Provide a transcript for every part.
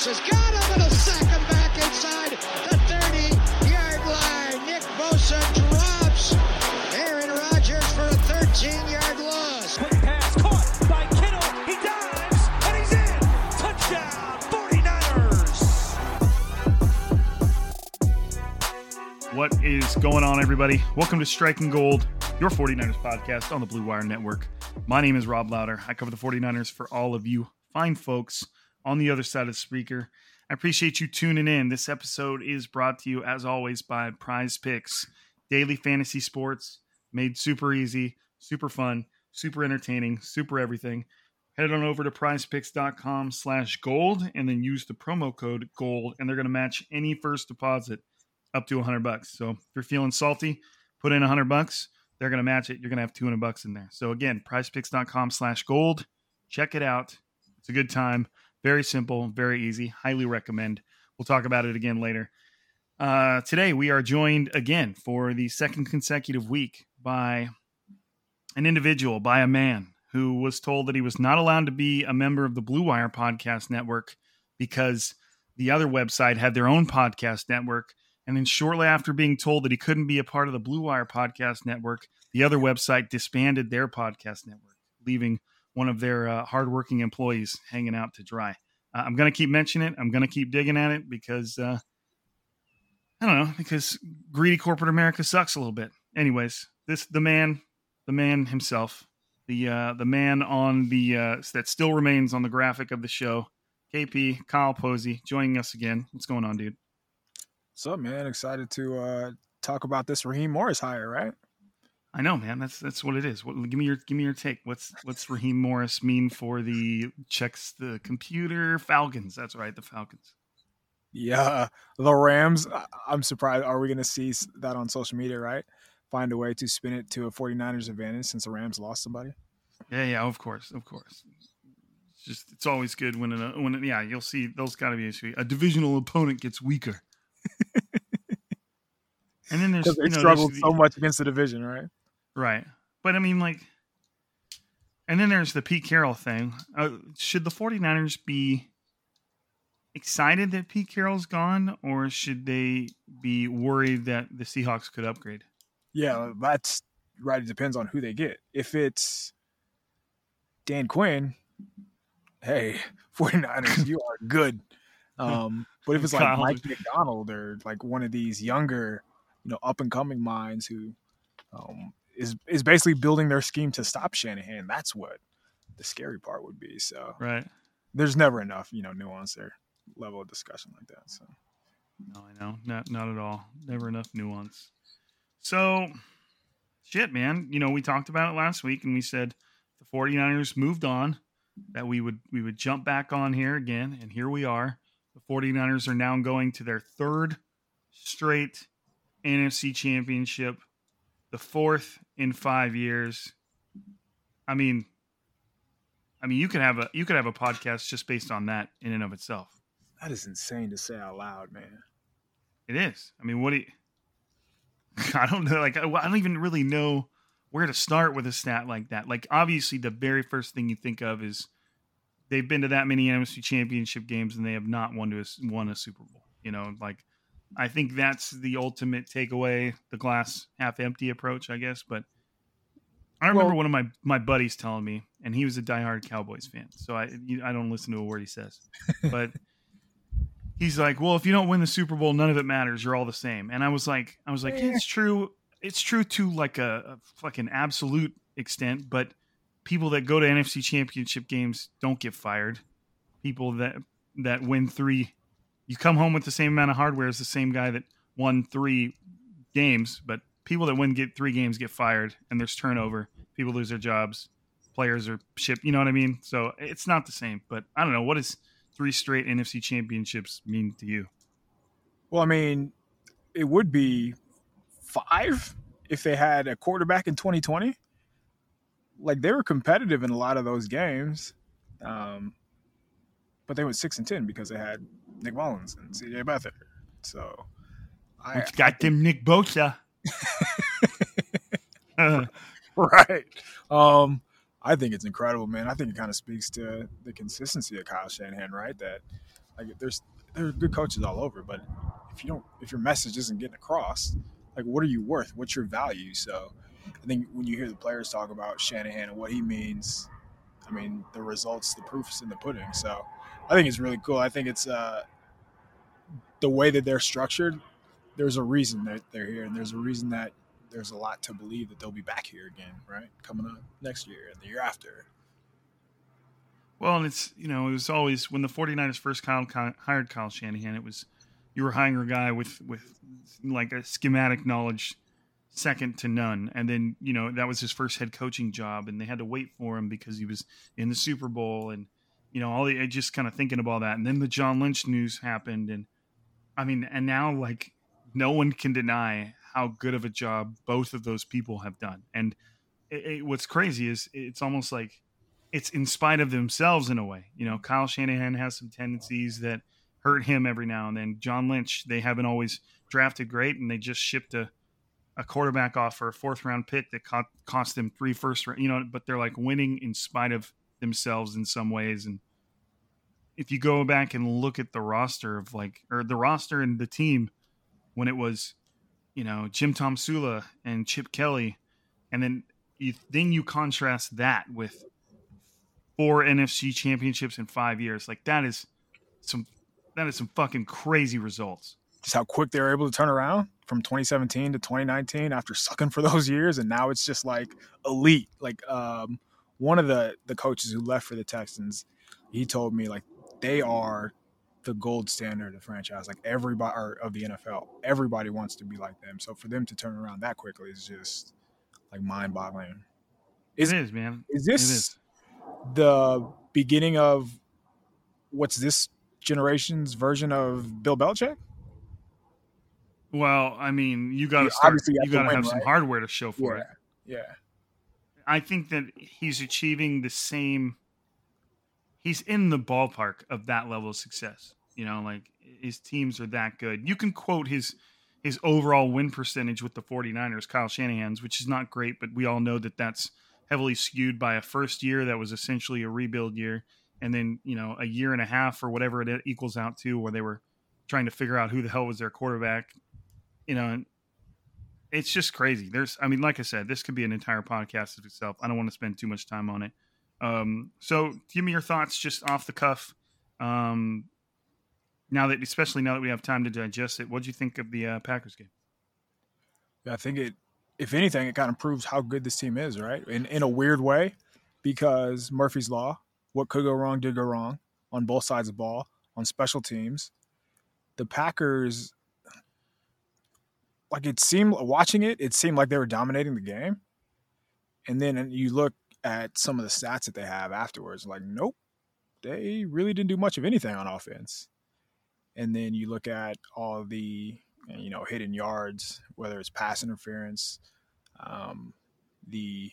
Has got him and a second back inside the 30-yard line. Nick Bosa drops Aaron Rodgers for a 13-yard loss. Quick pass caught by Kittle. He dives and he's in. Touchdown 49ers. What is going on, everybody? Welcome to Striking Gold, your 49ers podcast on the Blue Wire Network. My name is Rob Lowder. I cover the 49ers for all of you fine folks on the other side of the speaker. I appreciate you tuning in. This episode is brought to you, as always, by Prize Picks, daily fantasy sports made super easy, super fun, super entertaining, super everything. Head on over to prizepicks.com slash gold and then use the promo code gold, and they're going to match any first deposit up to 100 bucks. So if you're feeling salty, put in 100 bucks. They're going to match it. You're going to have 200 bucks in there. So again, prizepicks.com slash gold. Check it out. It's a good time. Very simple, very easy. Highly recommend. We'll talk about it again later. Uh, today, we are joined again for the second consecutive week by an individual, by a man who was told that he was not allowed to be a member of the Blue Wire Podcast Network because the other website had their own podcast network. And then, shortly after being told that he couldn't be a part of the Blue Wire Podcast Network, the other website disbanded their podcast network, leaving one of their uh, hardworking employees hanging out to dry. Uh, I'm going to keep mentioning it. I'm going to keep digging at it because uh, I don't know because greedy corporate America sucks a little bit. Anyways, this the man, the man himself, the uh, the man on the uh, that still remains on the graphic of the show. KP Kyle Posey joining us again. What's going on, dude? What's up, man? Excited to uh, talk about this Raheem Morris hire, right? I know, man. That's that's what it is. What, give me your give me your take. What's what's Raheem Morris mean for the checks the computer Falcons? That's right, the Falcons. Yeah, the Rams. I'm surprised. Are we going to see that on social media? Right, find a way to spin it to a 49ers advantage since the Rams lost somebody. Yeah, yeah, of course, of course. It's just it's always good when a, when yeah you'll see those got to be issue. A divisional opponent gets weaker. and then there's they you know, struggled so much against the division, right? Right. But I mean, like, and then there's the Pete Carroll thing. Uh, should the 49ers be excited that Pete Carroll's gone, or should they be worried that the Seahawks could upgrade? Yeah, that's right. It depends on who they get. If it's Dan Quinn, hey, 49ers, you are good. Um, but if it's like Mike Macdonald or like one of these younger, you know, up and coming minds who um, is is basically building their scheme to stop Shanahan. That's what the scary part would be. So right, there's never enough you know nuance or level of discussion like that. So no, I know not not at all. Never enough nuance. So shit, man. You know we talked about it last week and we said the 49ers moved on that we would we would jump back on here again and here we are. The 49ers are now going to their third straight NFC championship the fourth in five years. I mean, I mean, you could have a you could have a podcast just based on that in and of itself. That is insane to say out loud, man. It is. I mean, what do you? I don't know. Like, I don't even really know where to start with a stat like that. Like, obviously, the very first thing you think of is they've been to that many NFC Championship games and they have not won to a, won a Super Bowl. You know, like I think that's the ultimate takeaway, the glass half empty approach, I guess. But I remember Well- one of my my buddies telling me, and he was a diehard Cowboys fan, so I I don't listen to a word he says, but he's like, well, if you don't win the Super Bowl, none of it matters. You're all the same. And I was like, I was like, yeah, it's true. It's true to like a, a fucking absolute extent, but people that go to NFC Championship games don't get fired. People that that win three, you come home with the same amount of hardware as the same guy that won three games, but people that win get three games get fired, and there's turnover. People lose their jobs. Players are shipped. You know what I mean? So it's not the same. But I don't know what does three straight NFC championships mean to you. Well, I mean, it would be five if they had a quarterback in 2020. Like they were competitive in a lot of those games, um, but they went six and ten because they had Nick Mullens and CJ Beathard. So, I Which got them Nick Bosa. Uh, right. Um, I think it's incredible, man. I think it kind of speaks to the consistency of Kyle Shanahan, right? That like there's there are good coaches all over, but if you don't if your message isn't getting across, like what are you worth? What's your value? So I think when you hear the players talk about Shanahan and what he means, I mean the results, the proof is in the pudding. So I think it's really cool. I think it's uh the way that they're structured, there's a reason that they're here, and there's a reason that there's a lot to believe that they'll be back here again, right? Coming up next year and the year after. well, and it's, you know, it was always when the 49ers first Kyle, Kyle, hired Kyle Shanahan, it was you were hiring a guy with, with like a schematic knowledge second to none. And then, you know, that was his first head coaching job, and they had to wait for him because he was in the Super Bowl and, you know, all the, just kind of thinking about that. And then the John Lynch news happened. And I mean, and now, like, no one can deny how good of a job both of those people have done. And it, it, what's crazy is it's almost like it's in spite of themselves in a way. You know, Kyle Shanahan has some tendencies that hurt him every now and then. John Lynch, they haven't always drafted great, and they just shipped a, a quarterback off for a fourth round pick that cost, cost them three first round. You know, but they're like winning in spite of themselves in some ways. And if you go back and look at the roster of like, or the roster and the team when it was, you know, Jim Tomsula and Chip Kelly, and then you then you contrast that with four NFC championships in five years. Like that is some that is some fucking crazy results. Just how quick they were able to turn around from 2017 to 2019 after sucking for those years, and now it's just like elite. Like um, one of the the coaches who left for the Texans, he told me like they are the gold standard of the franchise. Like everybody or of the NFL, everybody wants to be like them. So for them to turn around that quickly is just like mind boggling. Is- it is, man. Is this is. the beginning of what's this generation's version of Bill Belichick? Well, I mean, you got to start. You got to have some hardware to show for it. Yeah. I think that he's achieving the same. He's in the ballpark of that level of success. You know, like his teams are that good. You can quote his his overall win percentage with the 49ers, Kyle Shanahan's, which is not great, but we all know that that's heavily skewed by a first year that was essentially a rebuild year, and then you know a year and a half or whatever it equals out to, where they were trying to figure out who the hell was their quarterback. You know, and it's just crazy. There's, I mean, like I said, this could be an entire podcast of itself. I don't want to spend too much time on it. Um, so give me your thoughts just off the cuff. Um, now that, especially now that we have time to digest it, what do you think of the uh, Packers game? Yeah, I think it if anything, it kind of proves how good this team is, right? In in a weird way, because Murphy's Law, what could go wrong did go wrong on both sides of the ball, on special teams. The Packers like it seemed watching it, it seemed like they were dominating the game. And then you look at some of the stats that they have afterwards, like, nope, they really didn't do much of anything on offense. And then you look at all the you know hidden yards, whether it's pass interference, um, the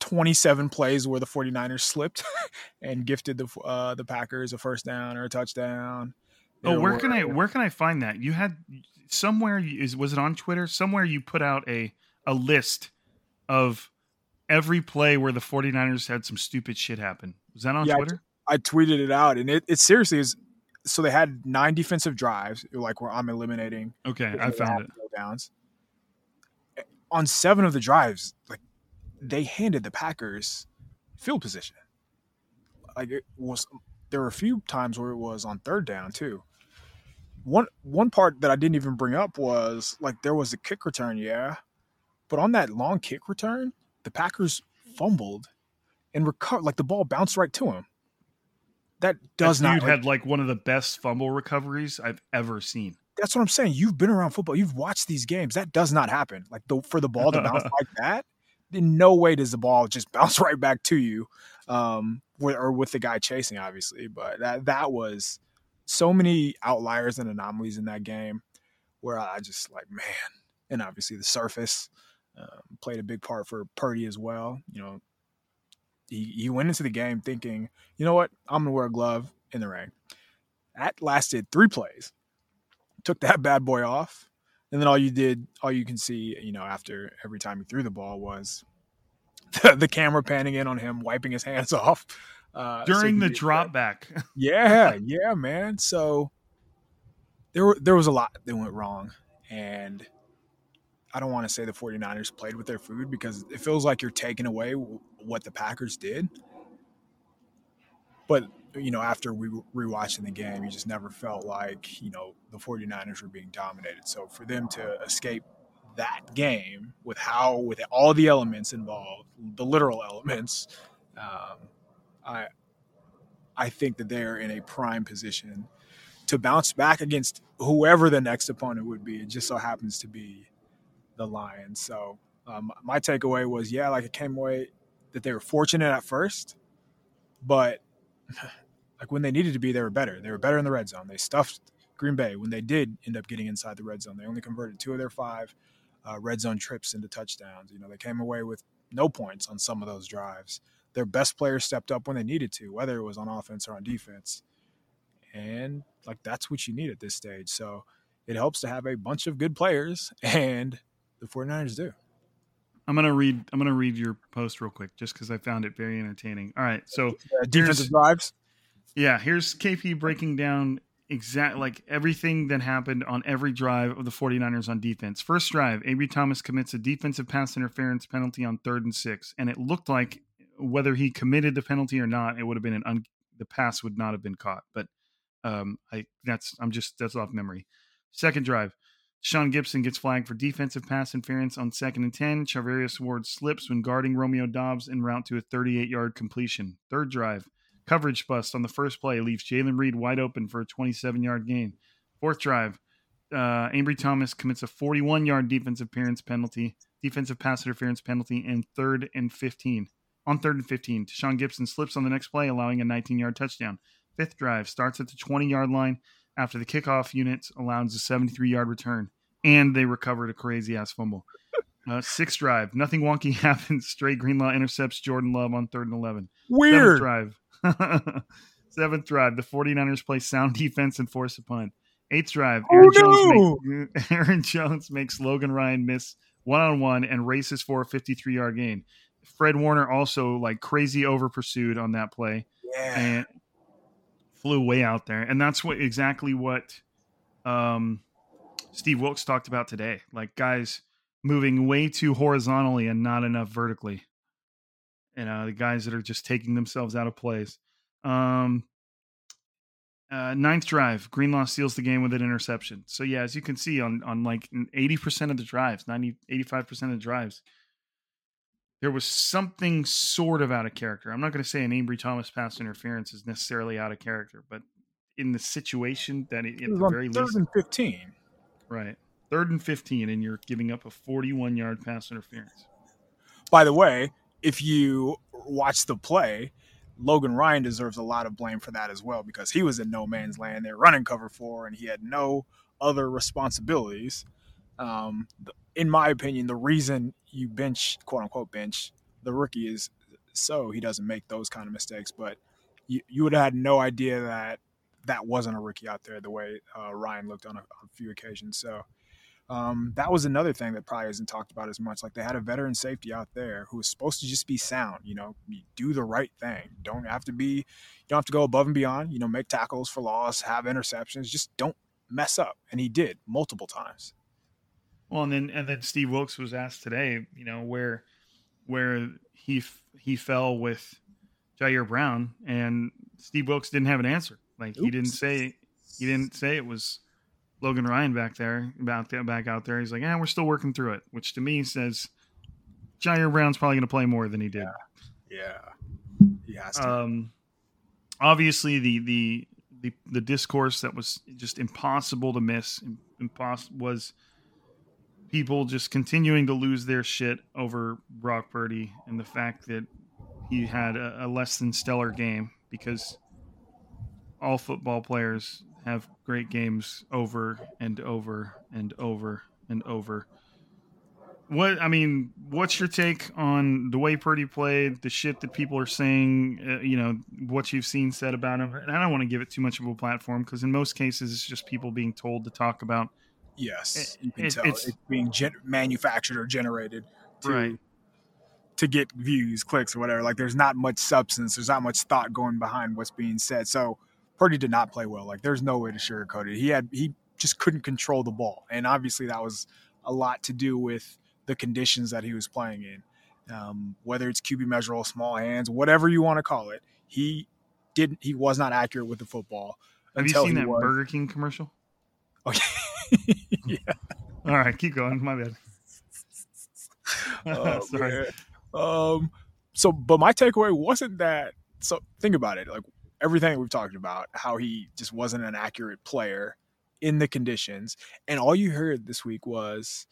27 plays where the 49ers slipped and gifted the uh, the Packers a first down or a touchdown. Oh, where can I where can I find that? You had somewhere is was it on Twitter? Somewhere you put out a a list of every play where the 49ers had some stupid shit happen. Was that on Yeah, Twitter? I tweeted it out, and it, it seriously is so they had nine defensive drives, like where I'm eliminating. Okay, I found it. Downs. On seven of the drives, like they handed the Packers field position. Like it was, there were a few times where it was on third down too. One one part that I didn't even bring up was like there was a kick return, yeah, but on that long kick return, the Packers fumbled and recovered. Like the ball bounced right to him. That does that not. Dude had like one of the best fumble recoveries I've ever seen. That's what I'm saying. You've been around football. You've watched these games. That does not happen. Like the, for the ball to bounce like that, in no way does the ball just bounce right back to you, um, or with the guy chasing, obviously. But that that was so many outliers and anomalies in that game, where I just like man, and obviously the surface um, played a big part for Purdy as well. You know, he, he went into the game thinking, you know what, I'm gonna wear a glove in the rain. That lasted three plays. Took that bad boy off, and then all you did, all you can see, you know, after every time he threw the ball was the, the camera panning in on him, wiping his hands off uh, during so the drop back. yeah, yeah, man. So there were there was a lot that went wrong, and I don't want to say the 49ers played with their food because it feels like you're taking away what the Packers did. But, you know, after we rewatching the game, you just never felt like, you know, the 49ers were being dominated. So for them to escape that game with how, with all the elements involved, the literal elements, um, I, I think that they're in a prime position to bounce back against whoever the next opponent would be. It just so happens to be the Lions. So um, my takeaway was, yeah, like it came away that they were fortunate at first, but like when they needed to be, they were better. They were better in the red zone. They stuffed Green Bay when they did end up getting inside the red zone. They only converted two of their five uh, red zone trips into touchdowns. You know, they came away with no points on some of those drives. Their best players stepped up when they needed to, whether it was on offense or on defense. And like that's what you need at this stage. So it helps to have a bunch of good players and the 49ers do. I'm gonna read. I'm gonna read your post real quick, just because I found it very entertaining. All right, so uh, defensive drives. Yeah, here's KP breaking down exact like everything that happened on every drive of the 49ers on defense. First drive, Ambry Thomas commits a defensive pass interference penalty on third and six, and it looked like whether he committed the penalty or not, it would have been an un, the pass would not have been caught. But um, I that's I'm just that's off memory. Second drive, Sean Gibson gets flagged for defensive pass interference on second and 10. Charvarius Ward slips when guarding Romeo Doubs en route to a 38 yard completion. Third drive, coverage bust on the first play leaves Jayden Reed wide open for a 27 yard gain. Fourth drive, uh, Ambry Thomas commits a 41 yard defensive appearance penalty, defensive pass interference penalty, and third and 15. On third and 15, Sean Gibson slips on the next play, allowing a 19 yard touchdown. Fifth drive starts at the 20 yard line after the kickoff unit allows a 73 yard return and they recovered a crazy ass fumble. Uh, sixth drive, nothing wonky happens. Dre Greenlaw intercepts Jordan Love on third and 11. Weird. Seventh drive. Seventh drive, the 49ers play sound defense and force a punt. Eighth drive, Aaron, oh, Jones, no. makes, Aaron Jones makes Logan Ryan miss one on one and races for a 53 yard gain. Fred Warner also like crazy over pursued on that play. Yeah. And flew way out there. And that's what exactly what um Steve Wilks talked about today. Like guys moving way too horizontally and not enough vertically. You know, the guys that are just taking themselves out of place. Um, uh, ninth drive, Greenlaw steals the game with an interception. So yeah, as you can see on on like 80% of the drives, 90 85% of the drives, there was something sort of out of character. I'm not going to say an Ambry Thomas pass interference is necessarily out of character, but in the situation that it, at the very third least, and 15. Right. Third and 15, and you're giving up a 41 yard pass interference. By the way, if you watch the play, Logan Ryan deserves a lot of blame for that as well because he was in no man's land They're running cover four and he had no other responsibilities. Um, in my opinion, the reason you bench, quote unquote, bench the rookie is so he doesn't make those kind of mistakes. But you, you would have had no idea that that wasn't a rookie out there the way uh, Ryan looked on a, a, few occasions. So Um, that was another thing that probably isn't talked about as much. Like they had a veteran safety out there who was supposed to just be sound. You know, do the right thing. Don't have to be. You don't have to go above and beyond. You know, make tackles for loss, have interceptions. Just don't mess up. And he did multiple times. Well, and then and then Steve Wilks was asked today. You know where where he he fell with Ji'Ayir Brown, and Steve Wilks didn't have an answer. Like Oops. he didn't say he didn't say it was Logan Ryan back there, back there, back out there. He's like, yeah, we're still working through it, which to me says Ji'Ayir Brown's probably going to play more than he did. Yeah, yeah. he has to. Um, obviously, the the the the discourse that was just impossible to miss, impossible was people just continuing to lose their shit over Brock Purdy and the fact that he had a, a less than stellar game because all football players have great games over and over and over and over. What I mean, what's your take on the way Purdy played, the shit that people are saying, uh, you know, what you've seen said about him? And I don't want to give it too much of a platform because in most cases it's just people being told to talk about. Yes, you can it, tell it's, it's being gen- manufactured or generated to, right to get views, clicks, or whatever. Like there's not much substance, there's not much thought going behind what's being said. So Purdy did not play well. Like there's no way to sugarcoat it. He had he just couldn't control the ball, and obviously that was a lot to do with the conditions that he was playing in. Um, whether it's QB measurable, small hands, whatever you want to call it, he didn't. He was not accurate with the football. Have you seen that was. Burger King commercial? Okay. yeah. All right, keep going. My bad. Oh, Sorry. Um. So, but my takeaway wasn't that. So think about it. Like everything we've talked about, how he just wasn't an accurate player in the conditions. And all you heard this week was,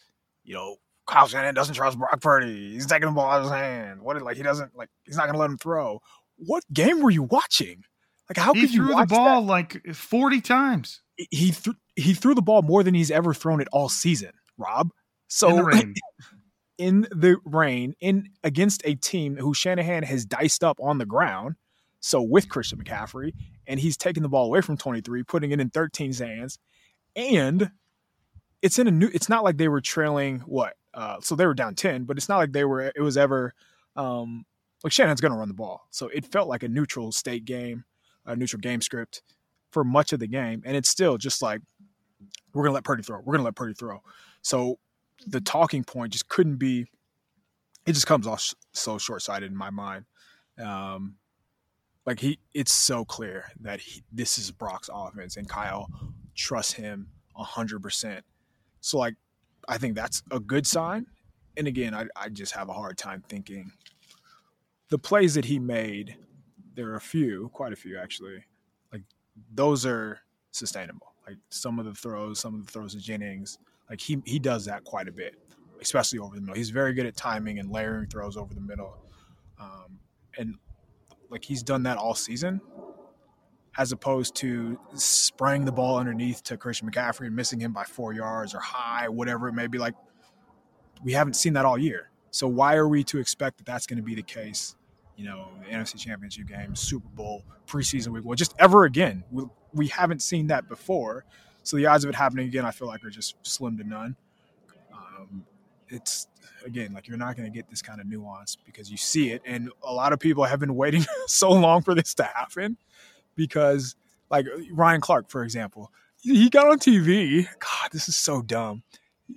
you know, Kyle Shanahan doesn't trust Brock Purdy. He's taking the ball out of his hand. What like he doesn't like he's not gonna let him throw. What game were you watching? Like how he could you threw the ball that? like forty times? He threw he threw the ball more than he's ever thrown it all season, Rob. So in the rain. in the rain, in against a team who Shanahan has diced up on the ground, so with Christian McCaffrey, and he's taking the ball away from 23, putting it in 13's hands, and it's in a new. It's not like they were trailing what. Uh, so they were down 10, but it's not like they were. It was ever um, like Shanahan's going to run the ball. So it felt like a neutral state game, a neutral game script for much of the game, and it's still just like we're to let Purdy throw. We're to let Purdy throw. So the talking point just couldn't be. It just comes off so short sighted in my mind. Um, like he it's so clear that he, this is Brock's offense and Kyle trusts him 100%. So like I think that's a good sign. And again, I, I just have a hard time thinking the plays that he made, there are a few, quite a few actually. Those are sustainable. Like some of the throws, some of the throws to Jennings, like he he does that quite a bit, especially over the middle. He's very good at timing and layering throws over the middle. Um, and like he's done that all season, as opposed to spraying the ball underneath to Christian McCaffrey and missing him by four yards or high, whatever it may be. Like we haven't seen that all year. So why are we to expect that that's going to be the case? You know, the NFC Championship game, Super Bowl, preseason week, well, just ever again. We, we haven't seen that before. So the odds of it happening again, I feel like, are just slim to none. Um, it's again, like you're not going to get this kind of nuance because you see it. And a lot of people have been waiting so long for this to happen because, like Ryan Clark, for example, he got on TV. God, this is so dumb.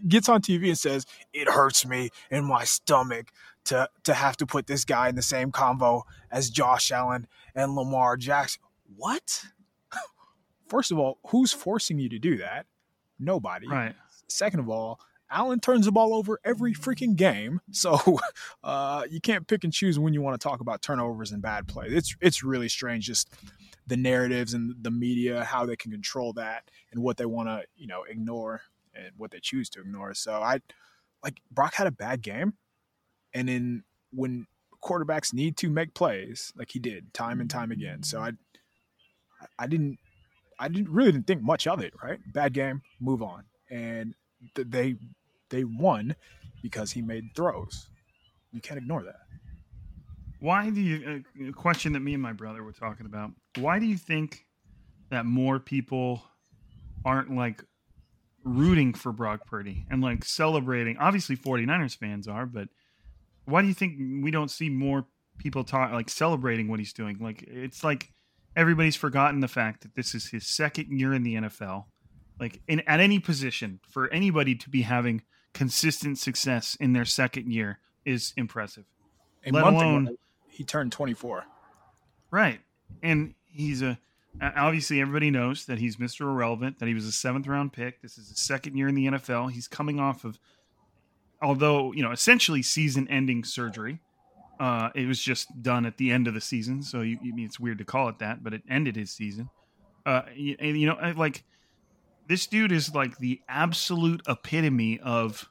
Gets on TV and says, It hurts me in my stomach to, to have to put this guy in the same convo as Josh Allen and Lamar Jackson. What? First of all, who's forcing you to do that? Nobody. Right. Second of all, Allen turns the ball over every freaking game. So uh, you can't pick and choose when you want to talk about turnovers and bad play. It's it's really strange just the narratives and the media how they can control that and what they want to you know ignore and what they choose to ignore. So I like Brock had a bad game, and then when quarterbacks need to make plays like he did time and time again. So I I didn't I didn't really didn't think much of it. Right, bad game, move on, and they they won because he made throws. You can't ignore that. Why do you uh, a question that me and my brother were talking about? Why do you think that more people aren't like rooting for Brock Purdy and like celebrating. Obviously 49ers fans are, but why do you think we don't see more people talk like celebrating what he's doing? Like it's like everybody's forgotten the fact that this is his second year in the NFL. Like in at any position for anybody to be having consistent success in their second year is impressive. A Let month alone ago, he turned 24. Right. And he's a obviously everybody knows that he's Mr. Irrelevant, that he was a seventh round pick. This is his second year in the NFL. He's coming off of although, you know, essentially season ending surgery. Uh, it was just done at the end of the season, so you, you mean it's weird to call it that, but it ended his season. Uh, you, you know, like this dude is like the absolute epitome of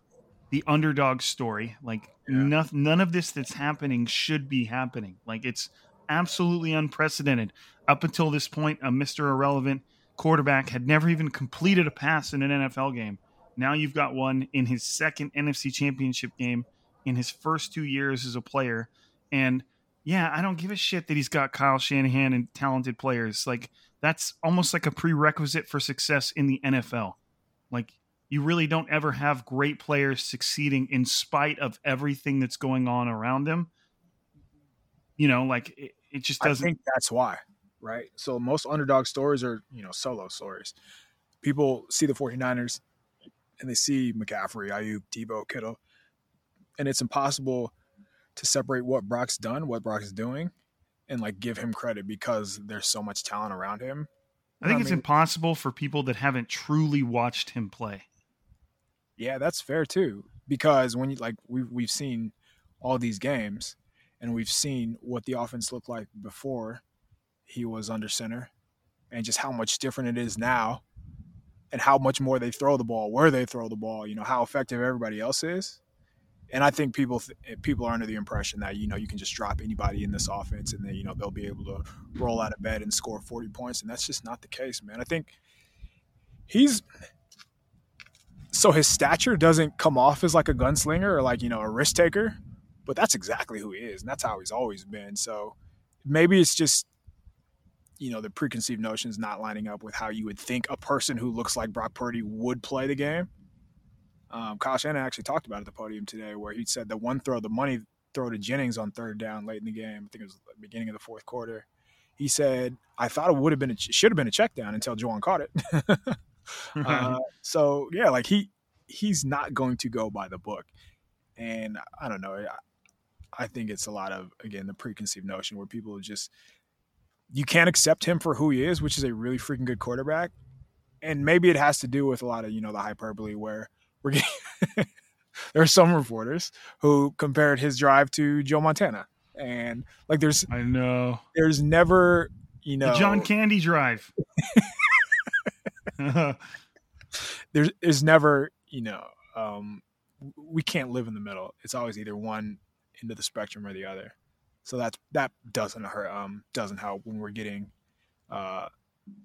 the underdog story. Like Yeah. none of this that's happening should be happening. Like it's absolutely unprecedented. Up until this point, a Mr. Irrelevant quarterback had never even completed a pass in an NFL game. Now you've got one in his second NFC championship game in his first two years as a player. And yeah, I don't give a shit that he's got Kyle Shanahan and talented players. Like that's almost like a prerequisite for success in the NFL. Like you really don't ever have great players succeeding in spite of everything that's going on around them. You know, like it, it just doesn't. think that's why, right? So most underdog stories are, you know, solo stories. People see the 49ers and they see McCaffrey, Aiyuk, Debo, Kittle, and it's impossible to separate what Brock's done, what Brock's doing, and like give him credit because there's so much talent around him. I think I it's impossible for people that haven't truly watched him play. Yeah, that's fair too. Because when you like we've we've seen all these games and we've seen what the offense looked like before he was under center and just how much different it is now and how much more they throw the ball, where they throw the ball, you know, how effective everybody else is. And I think people th- eh, people are under the impression that you know you can just drop anybody in this offense and then you know they'll be able to roll out of bed and score 40 points and that's just not the case, man. I think he's so his stature doesn't come off as like a gunslinger or like you know a risk taker but that's exactly who he is and that's how he's always been so maybe it's just you know the preconceived notions not lining up with how you would think a person who looks like Brock Purdy would play the game um, Kyle Shanahan actually talked about it at the podium today where he said the one throw the money throw to Jennings on third down late in the game I think it was the beginning of the fourth quarter he said I thought it would have been a, should have been a check down until Jauan caught it uh, so yeah, like he he's not going to go by the book, and I don't know. I, I think it's a lot of again the preconceived notion where people just you can't accept him for who he is, which is a really freaking good quarterback, and maybe it has to do with a lot of you know the hyperbole where we're getting. there are some reporters who compared his drive to Joe Montana, and like there's I know. there's never you know The John Candy drive. there's there's never you know um, we can't live in the middle. It's always either one end of the spectrum or the other. So that's that doesn't hurt. Um, doesn't help when we're getting uh,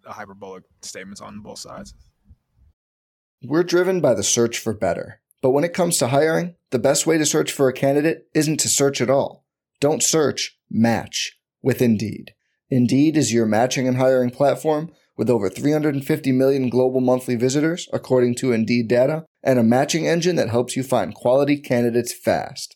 hyperbolic statements on both sides. We're driven by the search for better. But when it comes to hiring, the best way to search for a candidate isn't to search at all. Don't search, match with Indeed. Indeed is your matching and hiring platform with over 350 million global monthly visitors, according to Indeed data, and a matching engine that helps you find quality candidates fast.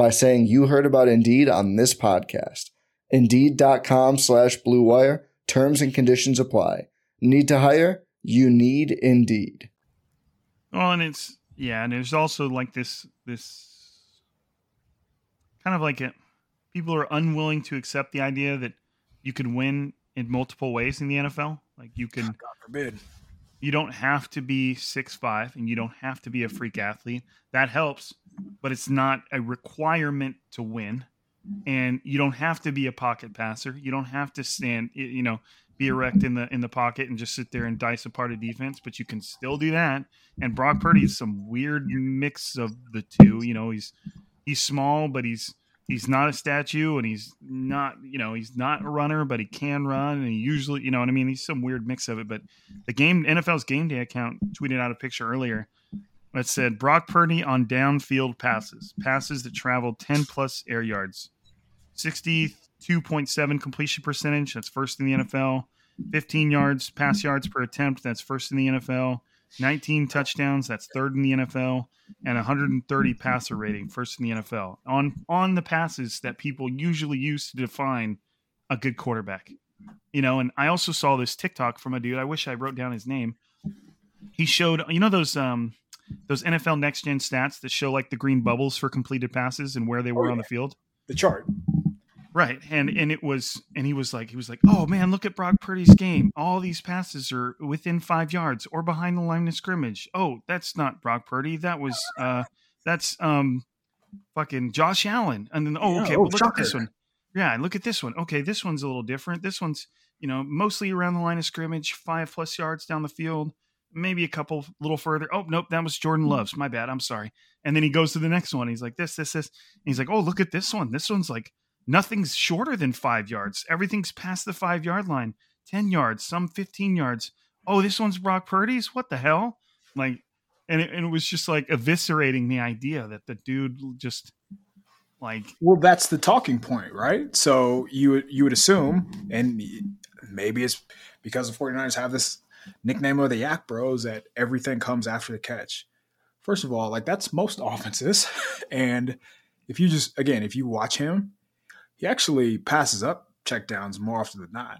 by saying you heard about Indeed on this podcast. Indeed.com slash Blue Wire. Terms and conditions apply. Need to hire? You need Indeed. Well, and it's yeah, and there's also like this this kind of like it. People are unwilling to accept the idea that you could win in multiple ways in the NFL. Like you can, God forbid. you don't have to be six five, and you don't have to be a freak athlete. That helps, but it's not a requirement to win. And you don't have to be a pocket passer. You don't have to stand. You know, be erect in the in the pocket and just sit there and dice apart a defense, but you can still do that. And Brock Purdy is some weird mix of the two. You know, he's he's small, but he's he's not a statue, and he's not you know he's not a runner, but he can run, and he usually you know what I mean. He's some weird mix of it. But the game NFL's game day account tweeted out a picture earlier that said Brock Purdy on downfield passes, passes that traveled ten plus air yards, 62.7 completion percentage. That's first in the NFL. 15 yards, pass yards per attempt. That's first in the NFL. 19 touchdowns. That's third in the NFL. And 130 passer rating, first in the NFL. On on the passes that people usually use to define a good quarterback. You know, and I also saw this TikTok from a dude. I wish I wrote down his name. He showed, you know, those um those NFL next gen stats that show like the green bubbles for completed passes and where they were oh, yeah. on the field. The chart. Right. And and it was and he was like he was like, "Oh man, look at Brock Purdy's game. All these passes are within 5 yards or behind the line of scrimmage. Oh, that's not Brock Purdy. That was uh that's um fucking Josh Allen." And then oh, okay, yeah, oh, well, look shocker. at this one. Yeah, look at this one. Okay, this one's a little different. This one's, you know, mostly around the line of scrimmage, 5 plus yards down the field maybe a couple little further. Oh, nope, that was Jordan hmm. Love's. My bad. I'm sorry. And then he goes to the next one. He's like, this, this, this. And he's like, oh, look at this one. This one's like nothing's shorter than five yards. Everything's past the five yard line, 10 yards, some 15 yards. Oh, this one's Brock Purdy's? What the hell? Like, and it, and it was just like eviscerating the idea that the dude just like. Well, that's the talking point, right? So you, you would assume, and maybe it's because the 49ers have this nickname of the YAC Bros that everything comes after the catch. First of all, like that's most offenses. and if you just, again, if you watch him, he actually passes up checkdowns more often than not.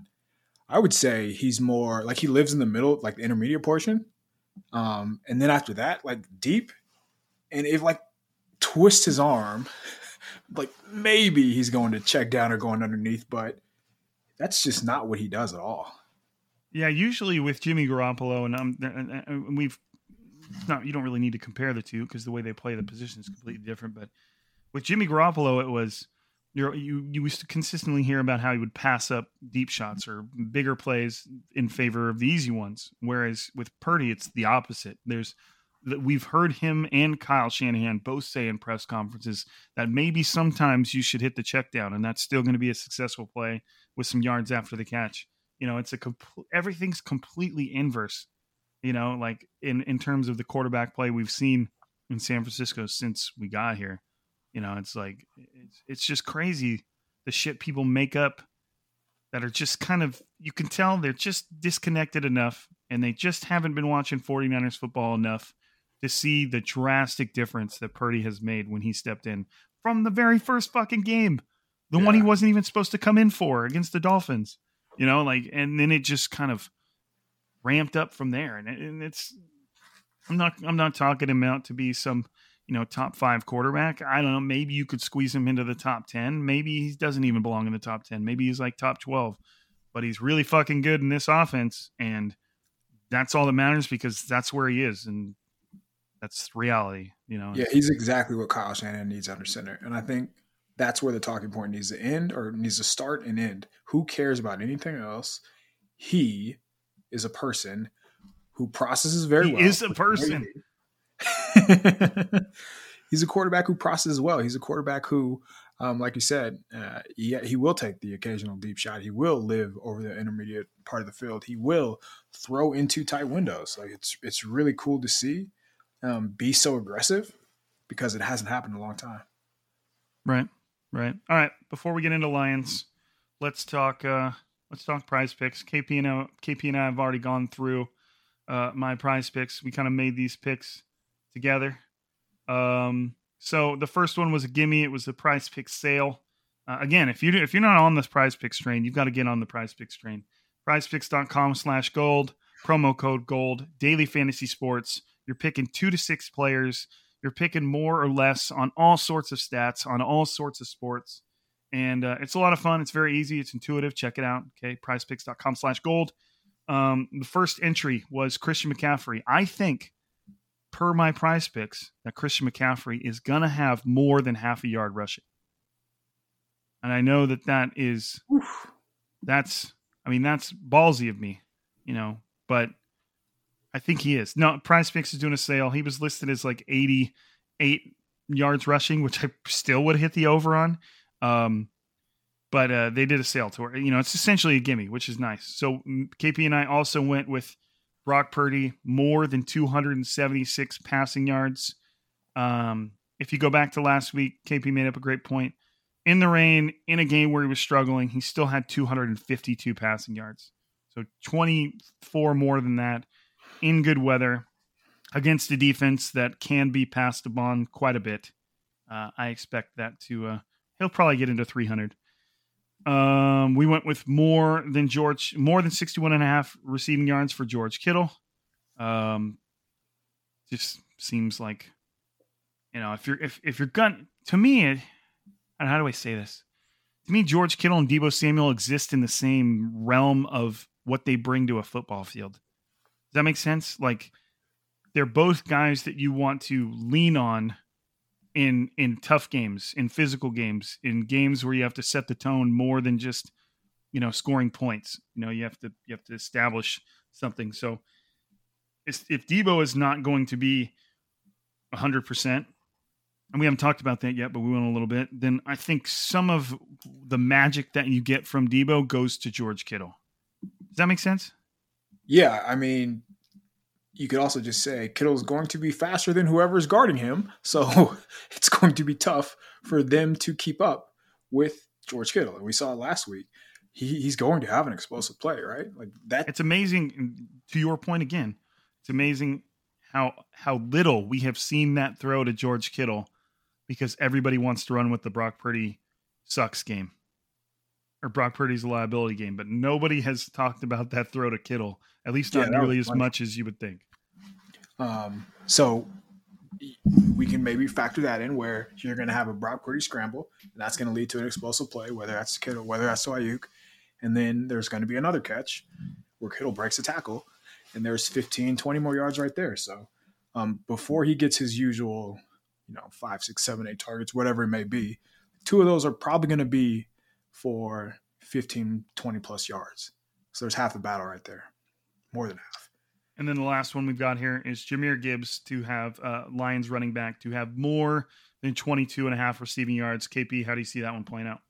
I would say he's more like he lives in the middle, like the intermediate portion. Um, and then after that, like deep, and if like twist his arm, like maybe he's going to check down or going underneath, but that's just not what he does at all. Yeah, usually with Jimmy Garoppolo, and, um, and we've not you don't really need to compare the two because the way they play the position is completely different. But with Jimmy Garoppolo, it was you you used to consistently hear about how he would pass up deep shots or bigger plays in favor of the easy ones. Whereas with Purdy, it's the opposite. There's that we've heard him and Kyle Shanahan both say in press conferences that maybe sometimes you should hit the check down, and that's still going to be a successful play with some yards after the catch. You know, it's a complete everything's completely inverse. You know, like in in terms of the quarterback play we've seen in San Francisco since we got here. You know, it's like it's it's just crazy the shit people make up that are just kind of you can tell they're just disconnected enough and they just haven't been watching 49ers football enough to see the drastic difference that Purdy has made when he stepped in from the very first fucking game. The yeah. one he wasn't even supposed to come in for against the Dolphins. You know, like and then it just kind of ramped up from there and, and it's I'm not I'm not talking him out to be some you know, top five quarterback. I don't know. Maybe you could squeeze him into the top 10. Maybe he doesn't even belong in the top 10. Maybe he's like top 12, but he's really fucking good in this offense. And that's all that matters because that's where he is. And that's reality, you know. Yeah, he's exactly what Kyle Shanahan needs under center. And I think that's where the talking point needs to end or needs to start and end. Who cares about anything else? He is a person who processes very he well. Is a person. he's a quarterback who processes well. He's a quarterback who, um, like you said, uh, he, he will take the occasional deep shot. He will live over the intermediate part of the field. He will throw into tight windows. Like it's it's really cool to see um, be so aggressive because it hasn't happened in a long time. Right, right. All right. Before we get into Lions, let's talk. Uh, let's talk Prize Picks. KP and I, KP and I have already gone through uh, my Prize Picks. We kind of made these picks together. Um, so the first one was a gimme. It was a Prize Pick sale. Uh, again, if you if you're not on this Prize Picks train, you've got to get on the Prize Picks train. PrizePicks.com slash gold. Promo code gold. Daily fantasy sports. You're picking two to six players. You're picking more or less on all sorts of stats on all sorts of sports, and uh, it's a lot of fun. It's very easy. It's intuitive. Check it out. Okay, PrizePicks.com slash gold. Um, the first entry was Christian McCaffrey. I think per my prize picks, that Christian McCaffrey is going to have more than half a yard rushing. And I know that that is, Oof. that's I mean, that's ballsy of me, you know, but I think he is. No, Prize Picks is doing a sale. He was listed as like 88 yards rushing, which I still would hit the over on. Um, but uh, they did a sale to her. You know, it's essentially a gimme, which is nice. So KP and I also went with Brock Purdy more than 276 passing yards. Um, if you go back to last week, KP made up a great point. In the rain, in a game where he was struggling, he still had 252 passing yards. So 24 more than that in good weather against a defense that can be passed upon quite a bit. Uh, I expect that to, uh, he'll probably get into 300. Um, we went with more than George, more than 61 and a half receiving yards for George Kittle. Um, just seems like, you know, if you're, if, if you're gun to me, it, and how do I say this? To me, George Kittle and Deebo Samuel exist in the same realm of what they bring to a football field. Does that make sense? Like, they're both guys that you want to lean on in in tough games, in physical games, in games where you have to set the tone more than just you know scoring points. You know, you have to you have to establish something. So if Deebo is not going to be hundred percent, and we haven't talked about that yet, but we went a little bit, then I think some of the magic that you get from Deebo goes to George Kittle. Does that make sense? Yeah, I mean, you could also just say Kittle's going to be faster than whoever's guarding him. So it's going to be tough for them to keep up with George Kittle. And we saw last week. He, he's going to have an explosive play, right? Like that. It's amazing. To your point again, it's amazing how how little we have seen that throw to George Kittle because everybody wants to run with the Brock Purdy sucks game or Brock Purdy's a liability game, but nobody has talked about that throw to Kittle, at least not yeah, nearly as funny. much as you would think. Um, so we can maybe factor that in where you're going to have a Brock Purdy scramble, and that's going to lead to an explosive play, whether that's Kittle, whether that's to Aiyuk, and then there's going to be another catch where Kittle breaks a tackle, and there's 15, 20 more yards right there. So um, before he gets his usual, you know, five, six, seven, eight targets, whatever it may be, two of those are probably going to be for 15, 20 plus yards. So there's half the battle right there, more than half. And then the last one we've got here is Jahmyr Gibbs to have uh, Lions running back to have more than 22 and a half receiving yards. KP, how do you see that one playing out?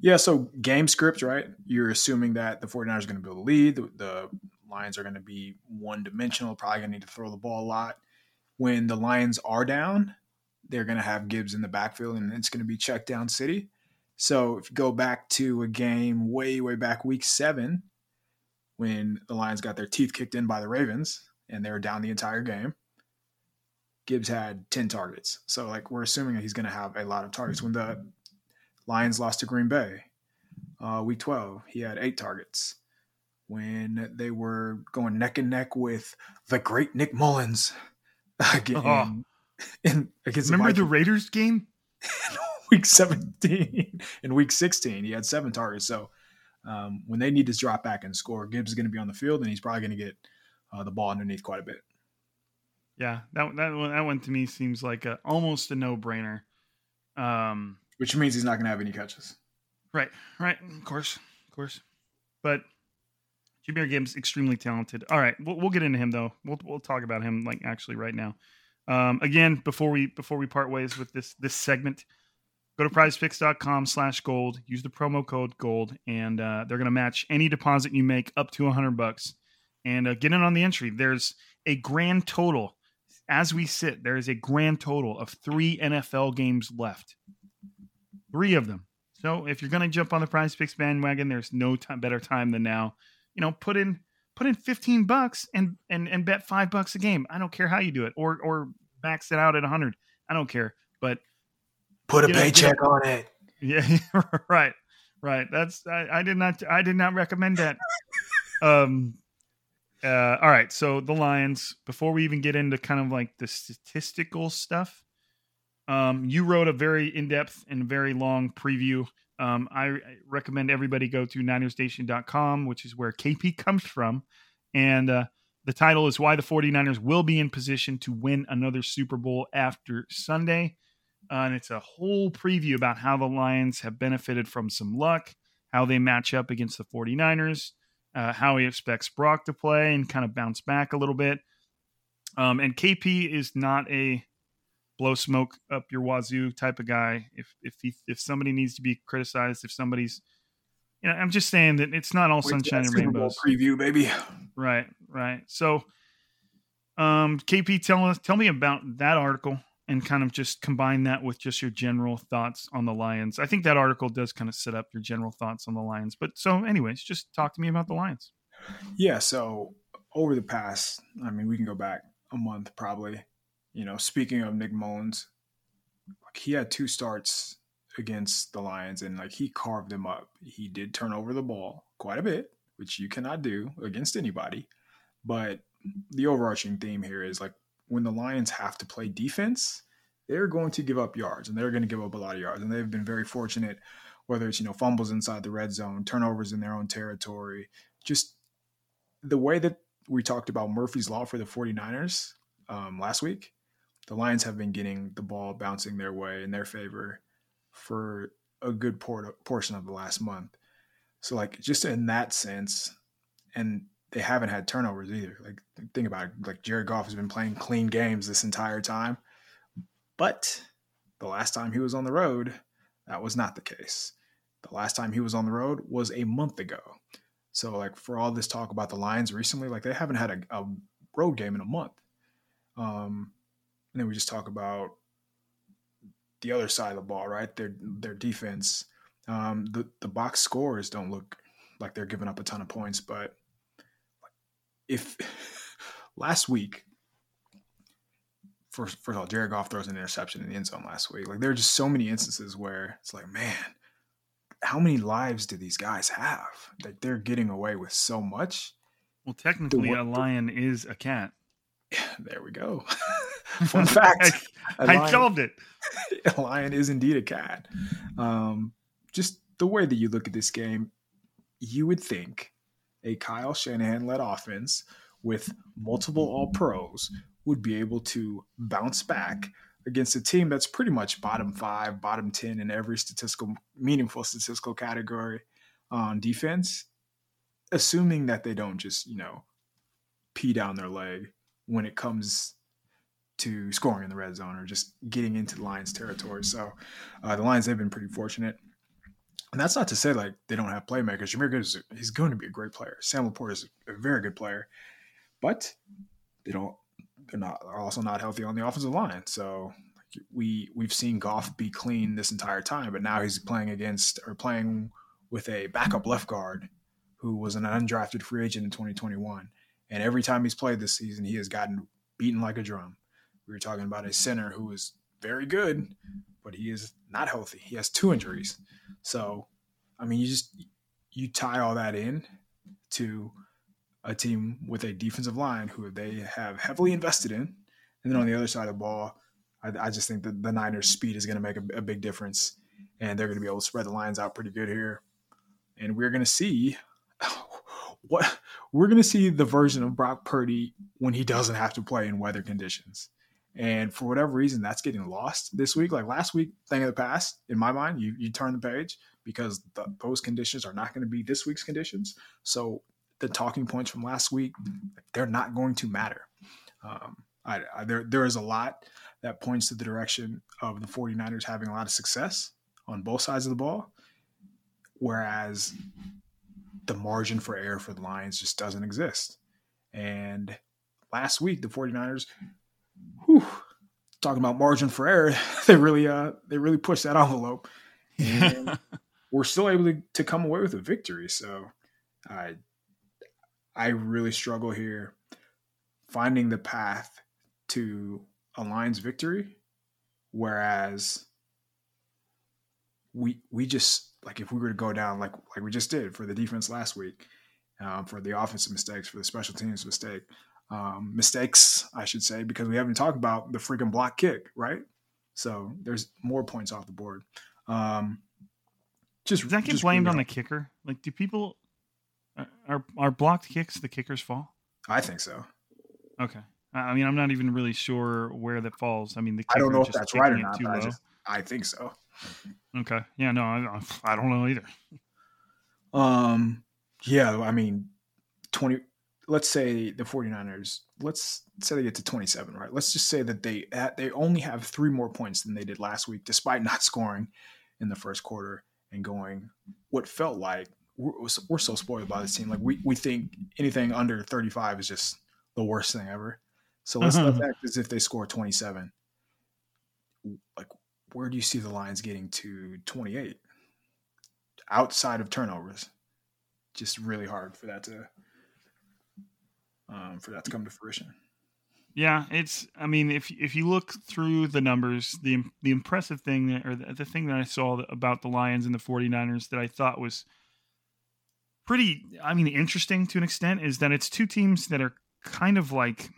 Yeah, so game script, right? You're assuming that the 49ers are going to build a lead. The, the Lions are going to be one dimensional, probably going to need to throw the ball a lot. When the Lions are down, they're going to have Gibbs in the backfield and it's going to be check down city. So if you go back to a game way, way back week seven, when the Lions got their teeth kicked in by the Ravens and they were down the entire game. Gibbs had 10 targets. So like we're assuming that he's going to have a lot of targets. When the Lions lost to Green Bay, uh, week 12, he had eight targets. When they were going neck and neck with the great Nick Mullens again, oh. in, against remember the, the Raiders game? week 17 in week 16, he had seven targets. So um, when they need to drop back and score, Gibbs is going to be on the field, and he's probably going to get uh, the ball underneath quite a bit. Yeah, that that one, that one to me seems like a, almost a no brainer. Um, Which means he's not going to have any catches. Right, right, of course, of course. But Jahmyr Gibbs extremely talented. All right, we'll, we'll get into him though. We'll we'll talk about him like actually right now. Um, again, before we before we part ways with this this segment, Go to prizepicks.com slash gold, use the promo code gold, and uh, they're going to match any deposit you make up to 100 bucks. And uh, get in on the entry. There's a grand total, as we sit, there is a grand total of three NFL games left. Three of them. So if you're going to jump on the prize picks bandwagon, there's no better time than now. You know, put in put in 15 bucks and and and bet 5 bucks a game. I don't care how you do it or or max it out at 100. I don't care. But Put a you paycheck know, on it. Yeah, right, right. That's I, I did not I did not recommend that. um, uh, all right. So the Lions. Before we even get into kind of like the statistical stuff, um, you wrote a very in depth and very long preview. Um, I recommend everybody go to NinersNation.com, which is where KP comes from, and uh, the title is why the 49ers will be in position to win another Super Bowl after Sunday. Uh, and it's a whole preview about how the Lions have benefited from some luck, how they match up against the 49ers, uh, how he expects Brock to play and kind of bounce back a little bit. Um, and KP is not a blow smoke up your wazoo type of guy. If if he, if somebody needs to be criticized, if somebody's you know, I'm just saying that it's not all Wait, sunshine and rainbows. Preview, baby. Right, right. So, um, KP, tell us, tell me about that article and kind of just combine that with just your general thoughts on the Lions. I think that article does kind of set up your general thoughts on the Lions. But so, anyways, just talk to me about the Lions. Yeah. So over the past, I mean, we can go back a month probably. You know, speaking of Nick Mullens, like he had two starts against the Lions and like he carved them up. He did turn over the ball quite a bit, which you cannot do against anybody. But the overarching theme here is like when the Lions have to play defense, they're going to give up yards and they're going to give up a lot of yards. And they've been very fortunate, whether it's, you know, fumbles inside the red zone, turnovers in their own territory, just the way that we talked about Murphy's Law for the 49ers um, last week. The Lions have been getting the ball bouncing their way in their favor for a good por- portion of the last month. So like just in that sense, and they haven't had turnovers either. Like think about it, like Jared Goff has been playing clean games this entire time, but the last time he was on the road, that was not the case. The last time he was on the road was a month ago. So like for all this talk about the Lions recently, like they haven't had a, a road game in a month. Um, and then we just talk about the other side of the ball, right? Their their defense. Um, the the box scores don't look like they're giving up a ton of points, but if last week, first first of all, Jared Goff throws an interception in the end zone last week. Like there are just so many instances where it's like, man, how many lives do these guys have? Like they're getting away with so much. Well, technically, the, a lion the, is a cat. There we go. Fun fact. I, I solved it. A lion is indeed a cat. Um, just the way that you look at this game, you would think a Kyle Shanahan led offense with multiple All Pros would be able to bounce back against a team that's pretty much bottom five, bottom 10 in every statistical, meaningful statistical category on defense, assuming that they don't just, you know, pee down their leg when it comes to scoring in the red zone or just getting into the Lions territory. So uh, the Lions have been pretty fortunate. And that's not to say like they don't have playmakers. Jahmyr Gibbs, he's going to be a great player. Sam LaPorta is a very good player, but they don't. They're not. Are also not healthy on the offensive line. So we we've seen Goff be clean this entire time, but now he's playing against or playing with a backup left guard who was an undrafted free agent in 2021. And every time he's played this season, he has gotten beaten like a drum. We were talking about a center who is very good, but he is not healthy. He has two injuries. So, I mean, you just you tie all that in to a team with a defensive line who they have heavily invested in, and then on the other side of the ball, I, I just think that the Niners' speed is going to make a, a big difference, and they're going to be able to spread the lines out pretty good here, and we're going to see what we're going to see the version of Brock Purdy when he doesn't have to play in weather conditions. And for whatever reason, that's getting lost this week. Like last week, thing of the past, in my mind, you, you turn the page because the, those conditions are not going to be this week's conditions. So the talking points from last week, they're not going to matter. Um, I, I, there, there is a lot that points to the direction of the 49ers having a lot of success on both sides of the ball. Whereas the margin for error for the Lions just doesn't exist. And last week, the 49ers whew, talking about margin for error, they really uh they really pushed that envelope. And we're still able to, to come away with a victory. So I I really struggle here finding the path to a Lions victory. Whereas we we just like if we were to go down like like we just did for the defense last week, um, for the offensive mistakes, for the special teams mistake, um, mistakes, I should say, because we haven't talked about the freaking block kick, right? So there's more points off the board. Um, just Does that get blamed on the kicker? Like, do people uh, are are blocked kicks the kicker's fault? I think so. Okay. I mean, I'm not even really sure where that falls. I mean, the I don't know if that's right or not. I, just, I think so. Okay. Yeah. No, I, I don't know either. Um, yeah, I mean, 20, let's say the 49ers, let's say they get to 27, right? Let's just say that they, they only have three more points than they did last week, despite not scoring in the first quarter and going what felt like we're, we're so spoiled by this team. Like we, we think anything under 35 is just the worst thing ever. So let's, uh-huh. let's act as if they score 27. Like, where do you see the Lions getting to 28? Outside of turnovers, just really hard for that to um, for that to come to fruition. Yeah, it's. I mean, if if you look through the numbers, the the impressive thing that, or the, the thing that I saw about the Lions and the 49ers that I thought was pretty. I mean, interesting to an extent is that it's two teams that are kind of like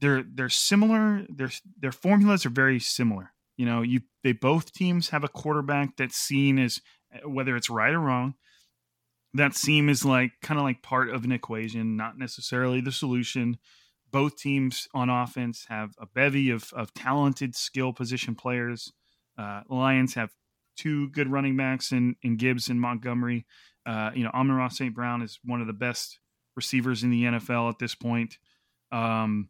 they're they're similar. Their their formulas are very similar. You know, you they both teams have a quarterback that's seen as whether it's right or wrong. That seam is like kind of like part of an equation, not necessarily the solution. Both teams on offense have a bevy of of talented skill position players. Uh, Lions have two good running backs in in Gibbs and Montgomery. Uh, you know, Amon-Ra St. Brown is one of the best receivers in the NFL at this point. Um,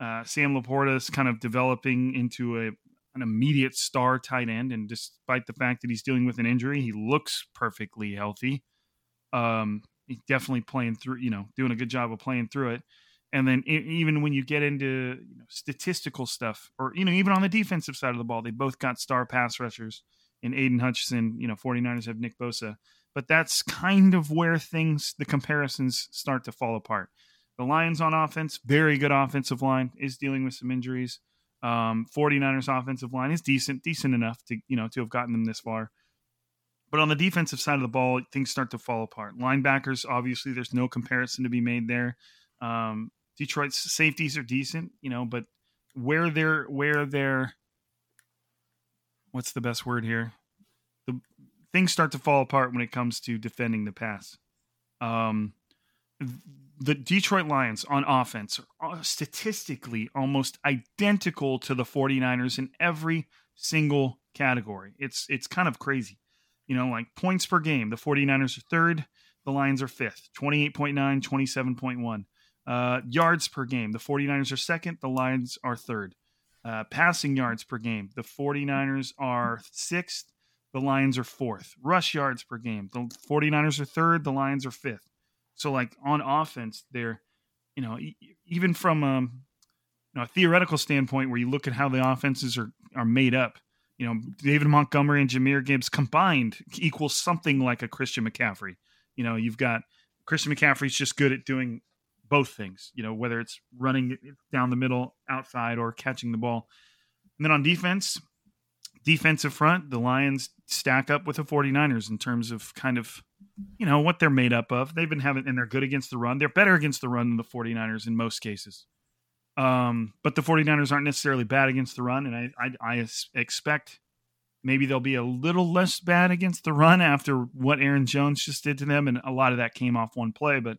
uh, Sam LaPorta is kind of developing into a an immediate star tight end, and despite the fact that he's dealing with an injury, he looks perfectly healthy. Um, definitely playing through, you know, doing a good job of playing through it. And then even when you get into you know, statistical stuff, or you know, even on the defensive side of the ball, they both got star pass rushers in Aidan Hutchinson. You know, 49ers have Nick Bosa, but that's kind of where things the comparisons start to fall apart. The Lions on offense, very good offensive line, is dealing with some injuries. Um, 49ers offensive line is decent, decent enough to, you know, to have gotten them this far. But on the defensive side of the ball, things start to fall apart. Linebackers, obviously, there's no comparison to be made there. Um, Detroit's safeties are decent, you know, but where they're where they're what's the best word here? The things start to fall apart when it comes to defending the pass. Um, the Detroit Lions on offense are statistically almost identical to the 49ers in every single category. It's it's kind of crazy. You know, like points per game, the 49ers are third, the Lions are fifth, 28.9, 27.1. Uh, yards per game, the 49ers are second, the Lions are third. Uh, passing yards per game, the 49ers are sixth, the Lions are fourth. Rush yards per game, the 49ers are third, the Lions are fifth. So like on offense, they're you know even from um, you know, a theoretical standpoint, where you look at how the offenses are are made up. You know, David Montgomery and Jahmyr Gibbs combined equals something like a Christian McCaffrey. You know, you've got Christian McCaffrey's just good at doing both things. You know, whether it's running down the middle, outside, or catching the ball. And then on defense, defensive front, the Lions stack up with the 49ers in terms of kind of you know what they're made up of. They've been having and they're good against the run. They're better against the run than the 49ers in most cases. Um, but the 49ers aren't necessarily bad against the run, and I, I, I expect maybe they'll be a little less bad against the run after what Aaron Jones just did to them, and a lot of that came off one play, but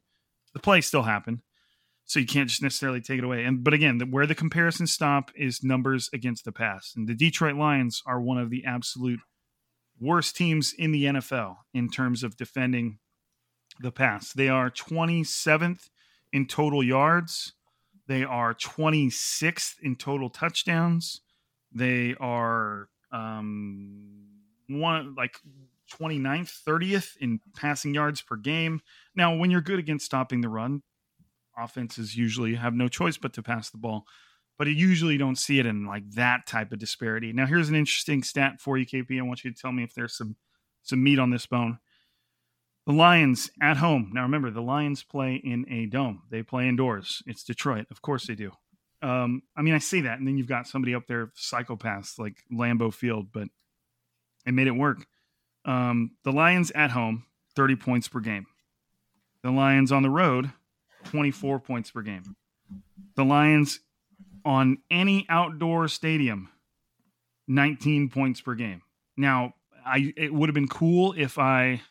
the play still happened, so you can't just necessarily take it away. And but again, the, where the comparisons stop is numbers against the pass, and the Detroit Lions are one of the absolute worst teams in the NFL in terms of defending the pass. They are 27th in total yards. They are 26th in total touchdowns. They are um, one like 29th, 30th in passing yards per game. Now, when you're good against stopping the run, offenses usually have no choice but to pass the ball but you usually don't see it in like that type of disparity. Now, here's an interesting stat for you, KP. I want you to tell me if there's some some meat on this bone. The Lions at home. Now, remember, the Lions play in a dome. They play indoors. It's Detroit. Of course they do. Um, I mean, I say that, and then you've got somebody up there, psychopaths like Lambeau Field, but it made it work. Um, the Lions at home, 30 points per game. The Lions on the road, 24 points per game. The Lions on any outdoor stadium 19 points per game. Now, I it would have been cool if I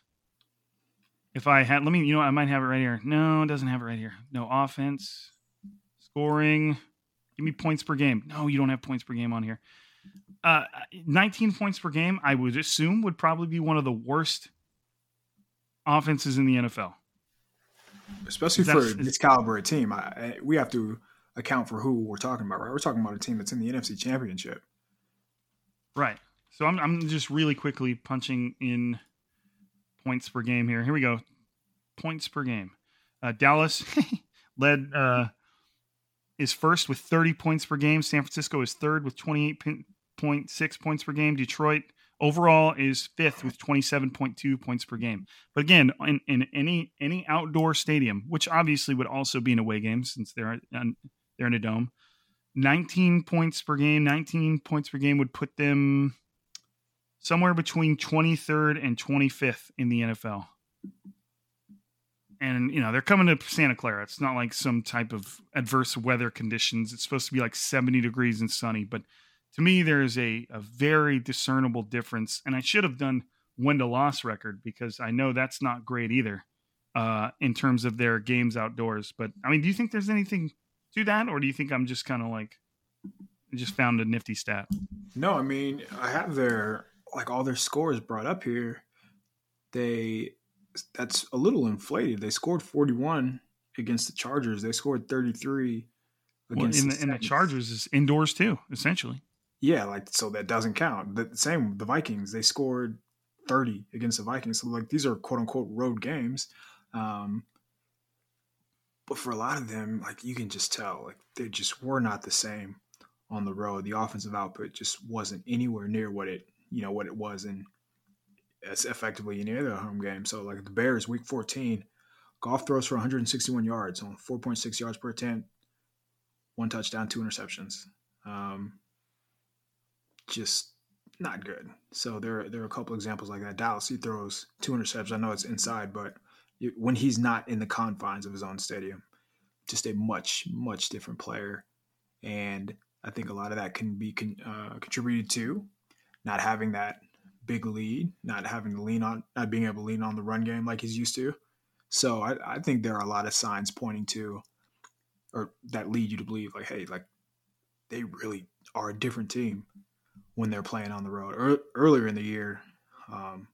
if I had let me you know I might have it right here. No, it doesn't have it right here. No offense, scoring. Give me points per game. No, you don't have points per game on here. Uh, 19 points per game, I would assume would probably be one of the worst offenses in the NFL. Especially for this caliber of team, I, we have to account for who we're talking about, right? We're talking about a team that's in the NFC Championship. Right. So I'm, I'm just really quickly punching in points per game here. Here we go. Points per game. Uh, Dallas led uh, is first with 30 points per game. San Francisco is third with 28.6 points per game. Detroit overall is fifth with 27.2 points per game. But again, in, in any any outdoor stadium, which obviously would also be an away game since they're in, they're in a dome, 19 points per game. 19 points per game would put them somewhere between 23rd and 25th in the NFL and you know they're coming to Santa Clara. It's not like some type of adverse weather conditions. It's supposed to be like 70 degrees and sunny, but to me there is a, a very discernible difference. And I should have done win to loss record because I know that's not great either uh, in terms of their games outdoors. But I mean, do you think there's anything to that, or do you think I'm just kind of like just found a nifty stat? No, I mean I have their like all their scores brought up here. They that's a little inflated. They scored 41 against the Chargers. They scored 33 against well, in the, the, the Chargers is indoors too, essentially. Yeah, like so that doesn't count. The same the Vikings, they scored 30 against the Vikings. So like these are quote unquote road games. Um but for a lot of them, like you can just tell, like they just were not the same on the road. The offensive output just wasn't anywhere near what it, you know, what it was in as effectively in either home game. So like the Bears, week 14, Goff throws for 161 yards on 4.6 yards per attempt, one touchdown, two interceptions. Um, just not good. So there, there are a couple examples like that. Dallas, he throws two interceptions. I know it's inside, but when he's not in the confines of his own stadium, just a much, much different player. And I think a lot of that can be con- uh, contributed to not having that big lead, not having to lean on, not being able to lean on the run game like he's used to. So I, I think there are a lot of signs pointing to, or that lead you to believe, like, hey, like they really are a different team when they're playing on the road. Er, earlier in the year, um,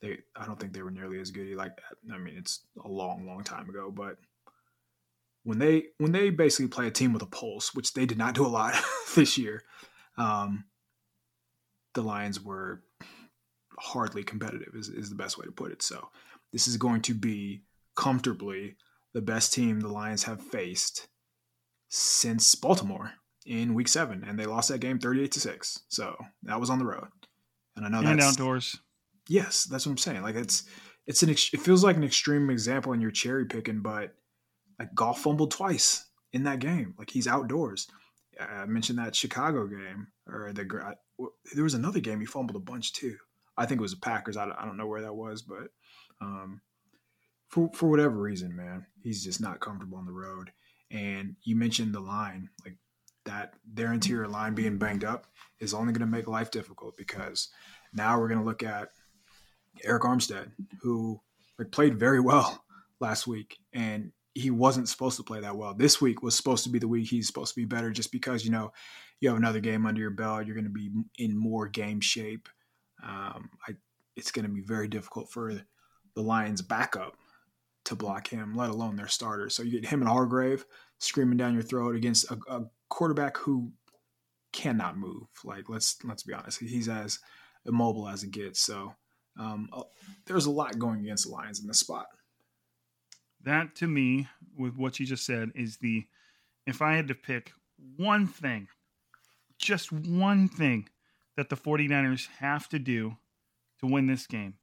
they I don't think they were nearly as good like. I mean, it's a long, long time ago, but when they when they basically play a team with a pulse, which they did not do a lot this year, um, the Lions were hardly competitive is, is the best way to put it. So this is going to be comfortably the best team the Lions have faced since Baltimore in week seven. And they lost that game 38 to six. So that was on the road. And I know and that's outdoors. Yes, that's what I'm saying. Like it's, it's an, it feels like an extreme example and you're cherry picking, but like Goff fumbled twice in that game. Like he's outdoors. I mentioned that Chicago game or the, there was another game he fumbled a bunch too. I think it was the Packers. I, I don't know where that was, but um, for for whatever reason, man, he's just not comfortable on the road. And you mentioned the line, like that their interior line being banged up is only going to make life difficult because now we're going to look at Arik Armstead, who like, played very well last week, and he wasn't supposed to play that well. This week was supposed to be the week he's supposed to be better, just because you know you have another game under your belt, you're going to be in more game shape. Um, I, it's going to be very difficult for the Lions' backup to block him, let alone their starter. So you get him and Hargrave screaming down your throat against a, a quarterback who cannot move. Like let's let's be honest, he's as immobile as it gets. So um, there's a lot going against the Lions in this spot. That to me, with what you just said, is the if I had to pick one thing, just one thing that the 49ers have to do to win this game.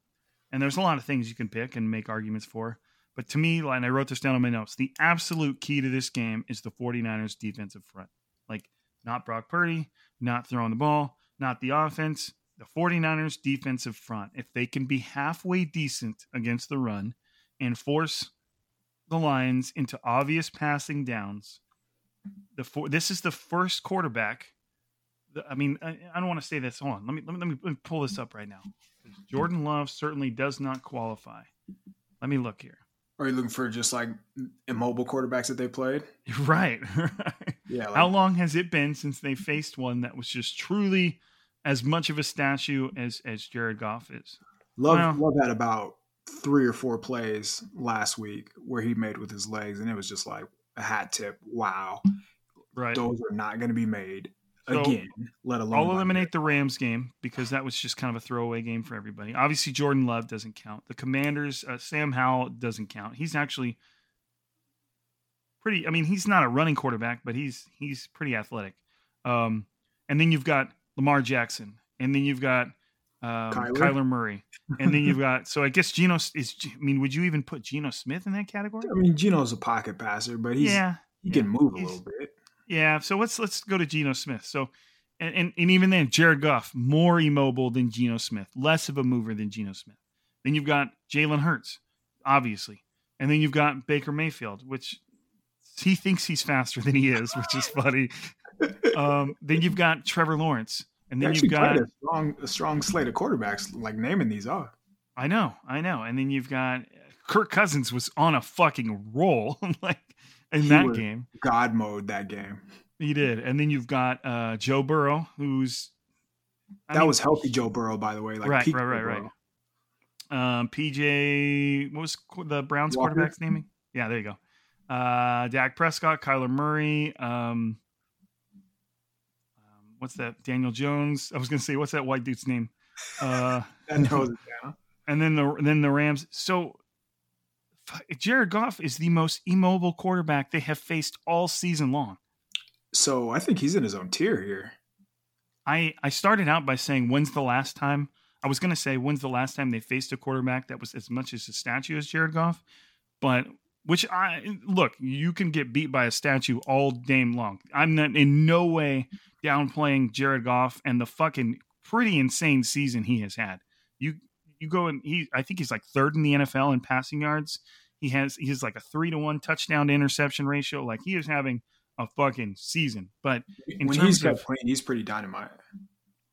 And there's a lot of things you can pick and make arguments for. But to me, and I wrote this down on my notes, the absolute key to this game is the 49ers defensive front. Like, not Brock Purdy, not throwing the ball, not the offense, the 49ers defensive front. If they can be halfway decent against the run and force the Lions into obvious passing downs, the four, this is the first quarterback I mean, I, I don't want to say this. Hold on. Let me, let me, let me, let me pull this up right now. Jordan Love certainly does not qualify. Let me look here. Are you looking for just like immobile quarterbacks that they played? Right. yeah. Like, How long has it been since they faced one that was just truly as much of a statue as as Jared Goff is? Love well, Love had about three or four plays last week where he made with his legs, and it was just like a hat tip. Wow, Right. those are not going to be made So, again. Let alone I'll eliminate the Rams game because that was just kind of a throwaway game for everybody. Obviously, Jordan Love doesn't count. The Commanders, uh, Sam Howell doesn't count. He's actually pretty. I mean, he's not a running quarterback, but he's he's pretty athletic. Um, and then you've got Lamar Jackson, and then you've got um, Kyler? Kyler Murray, and then you've got. So I guess Geno is. I mean, would you even put Geno Smith in that category? I mean, Geno's a pocket passer, but he's yeah, he can move a He's- little bit. Yeah, so let's let's go to Geno Smith. So, and, and and even then, Jared Goff more immobile than Geno Smith, less of a mover than Geno Smith. Then you've got Jalen Hurts, obviously, and then you've got Baker Mayfield, which he thinks he's faster than he is, which is funny. Um, then you've got Trevor Lawrence, and then you've got a strong, a strong slate of quarterbacks. Like naming these off. I know, I know, and then you've got Kirk Cousins was on a fucking roll, like in He that game. God mode that game. He did, and then you've got uh, Joe Burrow, who's I that mean, was healthy Joe Burrow, by the way. Like right, peak right, right, right. Um, PJ, what was the Browns Walker? quarterback's name? Yeah, there you go. Uh, Dak Prescott, Kyler Murray. Um, um, what's that? Daniel Jones. I was gonna say, what's that white dude's name? Uh, That narrows it down. and then the then the Rams. So Jared Goff is the most immobile quarterback they have faced all season long. So I think he's in his own tier here. I I started out by saying, when's the last time? I was going to say, when's the last time they faced a quarterback that was as much as a statue as Jared Goff? But which I look, you can get beat by a statue all day long. I'm not in no way downplaying Jared Goff and the fucking pretty insane season he has had. You you go and he I think he's like third in the NFL in passing yards. He has he's like a three to one touchdown to interception ratio. Like he is having a fucking season. But In when terms he's got of- clean, he's pretty dynamite.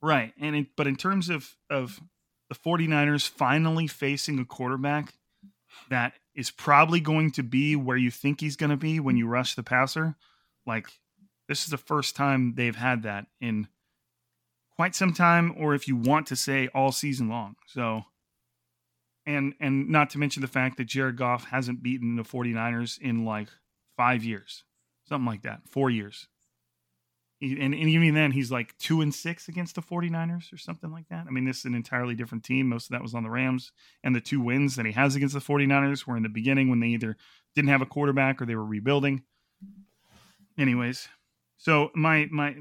Right. And in, but in terms of of the 49ers finally facing a quarterback that is probably going to be where you think he's going to be when you rush the passer, like this is the first time they've had that in quite some time or if you want to say all season long. So and and not to mention the fact that Jared Goff hasn't beaten the 49ers in like 5 years. Something like that. 4 years. And, and even then he's like two and six against the 49ers or something like that i mean this is an entirely different team most of that was on the rams and the two wins that he has against the 49ers were in the beginning when they either didn't have a quarterback or they were rebuilding anyways so my my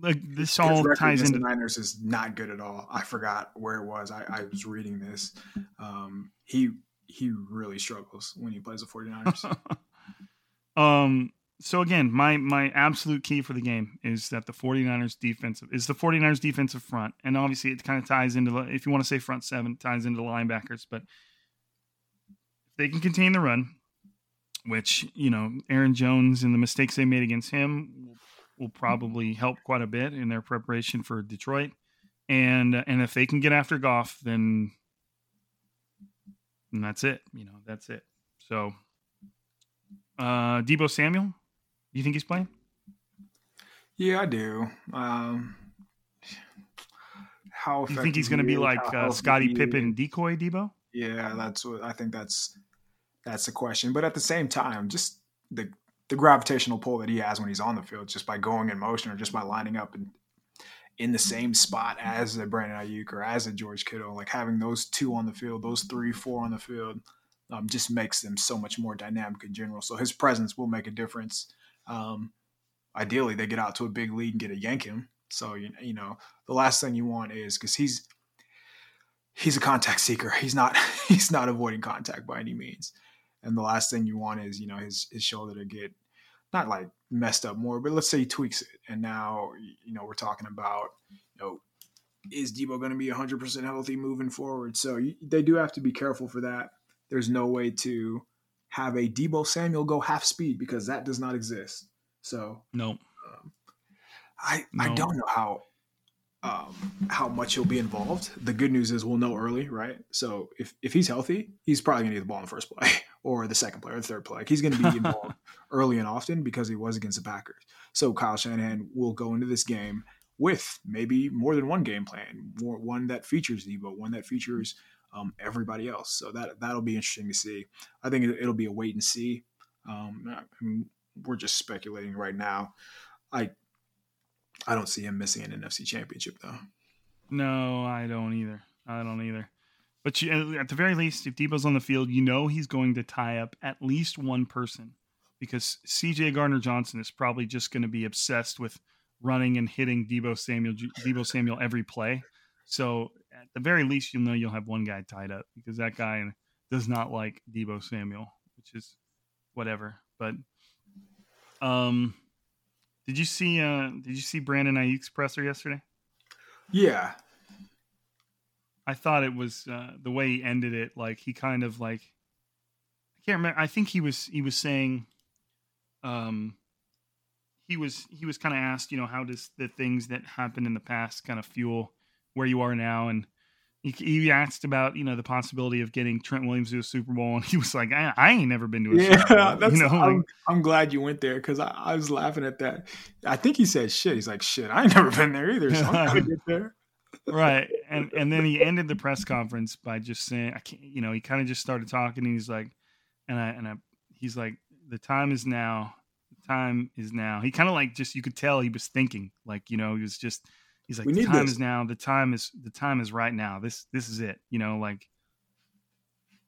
like this all ties into the Niners is not good at all. I forgot where it was. I, I was reading this. Um, he he really struggles when he plays the 49ers. um so again my my absolute key for the game is that the 49ers defensive is the 49ers defensive front and obviously it kind of ties into the if you want to say front seven it ties into the linebackers but if they can contain the run which you know Aaron Jones and the mistakes they made against him will, will probably help quite a bit in their preparation for Detroit and and if they can get after Goff then then that's it you know that's it so uh Deebo Samuel you think he's playing yeah, I do. Um, how you think he's going to be like uh, Scottie Pippen decoy Deebo Yeah, that's what I think. That's that's the question. But at the same time, just the the gravitational pull that he has when he's on the field, just by going in motion or just by lining up in, in the same spot as a Brandon Aiyuk or as a George Kittle, like having those two on the field, those three, four on the field, um, just makes them so much more dynamic in general. So his presence will make a difference. Um, ideally, they get out to a big lead and get a yank him. So you you know the last thing you want is because he's he's a contact seeker. He's not he's not avoiding contact by any means. And the last thing you want is, you know, his his shoulder to get not like messed up more, but let's say he tweaks it. And now, you know, we're talking about, you know, is Deebo going to be 100% healthy moving forward? So you, they do have to be careful for that. There's no way to have a Deebo Samuel go half speed because that does not exist. So no I, I No. don't know how um, how much he'll be involved. The good news is we'll know early, right? So if, if he's healthy, he's probably gonna get the ball in the first play or the second play or the third play. Like he's gonna be involved early and often because he was against the Packers. So Kyle Shanahan will go into this game with maybe more than one game plan, more, one that features Deebo, one that features um, everybody else. So that that'll be interesting to see. I think it, will be a wait and see. Um, I mean, we're just speculating right now. I I don't see him missing an NFC Championship though. No, I don't either. I don't either. But you, at the very least, if Deebo's on the field, you know he's going to tie up at least one person because CJ Gardner Johnson is probably just going to be obsessed with running and hitting Deebo Samuel Deebo Samuel every play. So at the very least, you'll know you'll have one guy tied up because that guy does not like Deebo Samuel, which is whatever. But um, did you see uh did you see Brandon Aiyuk's presser yesterday? Yeah, I thought it was uh, the way he ended it. Like he kind of like I can't remember. I think he was he was saying, um, he was he was kind of asked, you know, how does the things that happened in the past kind of fuel where you are now, and he, he asked about you know the possibility of getting Trent Williams to a Super Bowl, and he was like, I, I ain't never been to a yeah, Super Bowl. That's, you know, I'm, like, I'm glad you went there because I, I, was laughing at that. I think he said shit. He's like, shit, I ain't never been there either, so I'm gonna get there right and and then he ended the press conference by just saying i can't you know he kind of just started talking and he's like and i and i he's like the time is now the time is now. He kind of like just you could tell he was thinking like you know he was just he's like the time this. is now the time is the time is right now. This this is it you know like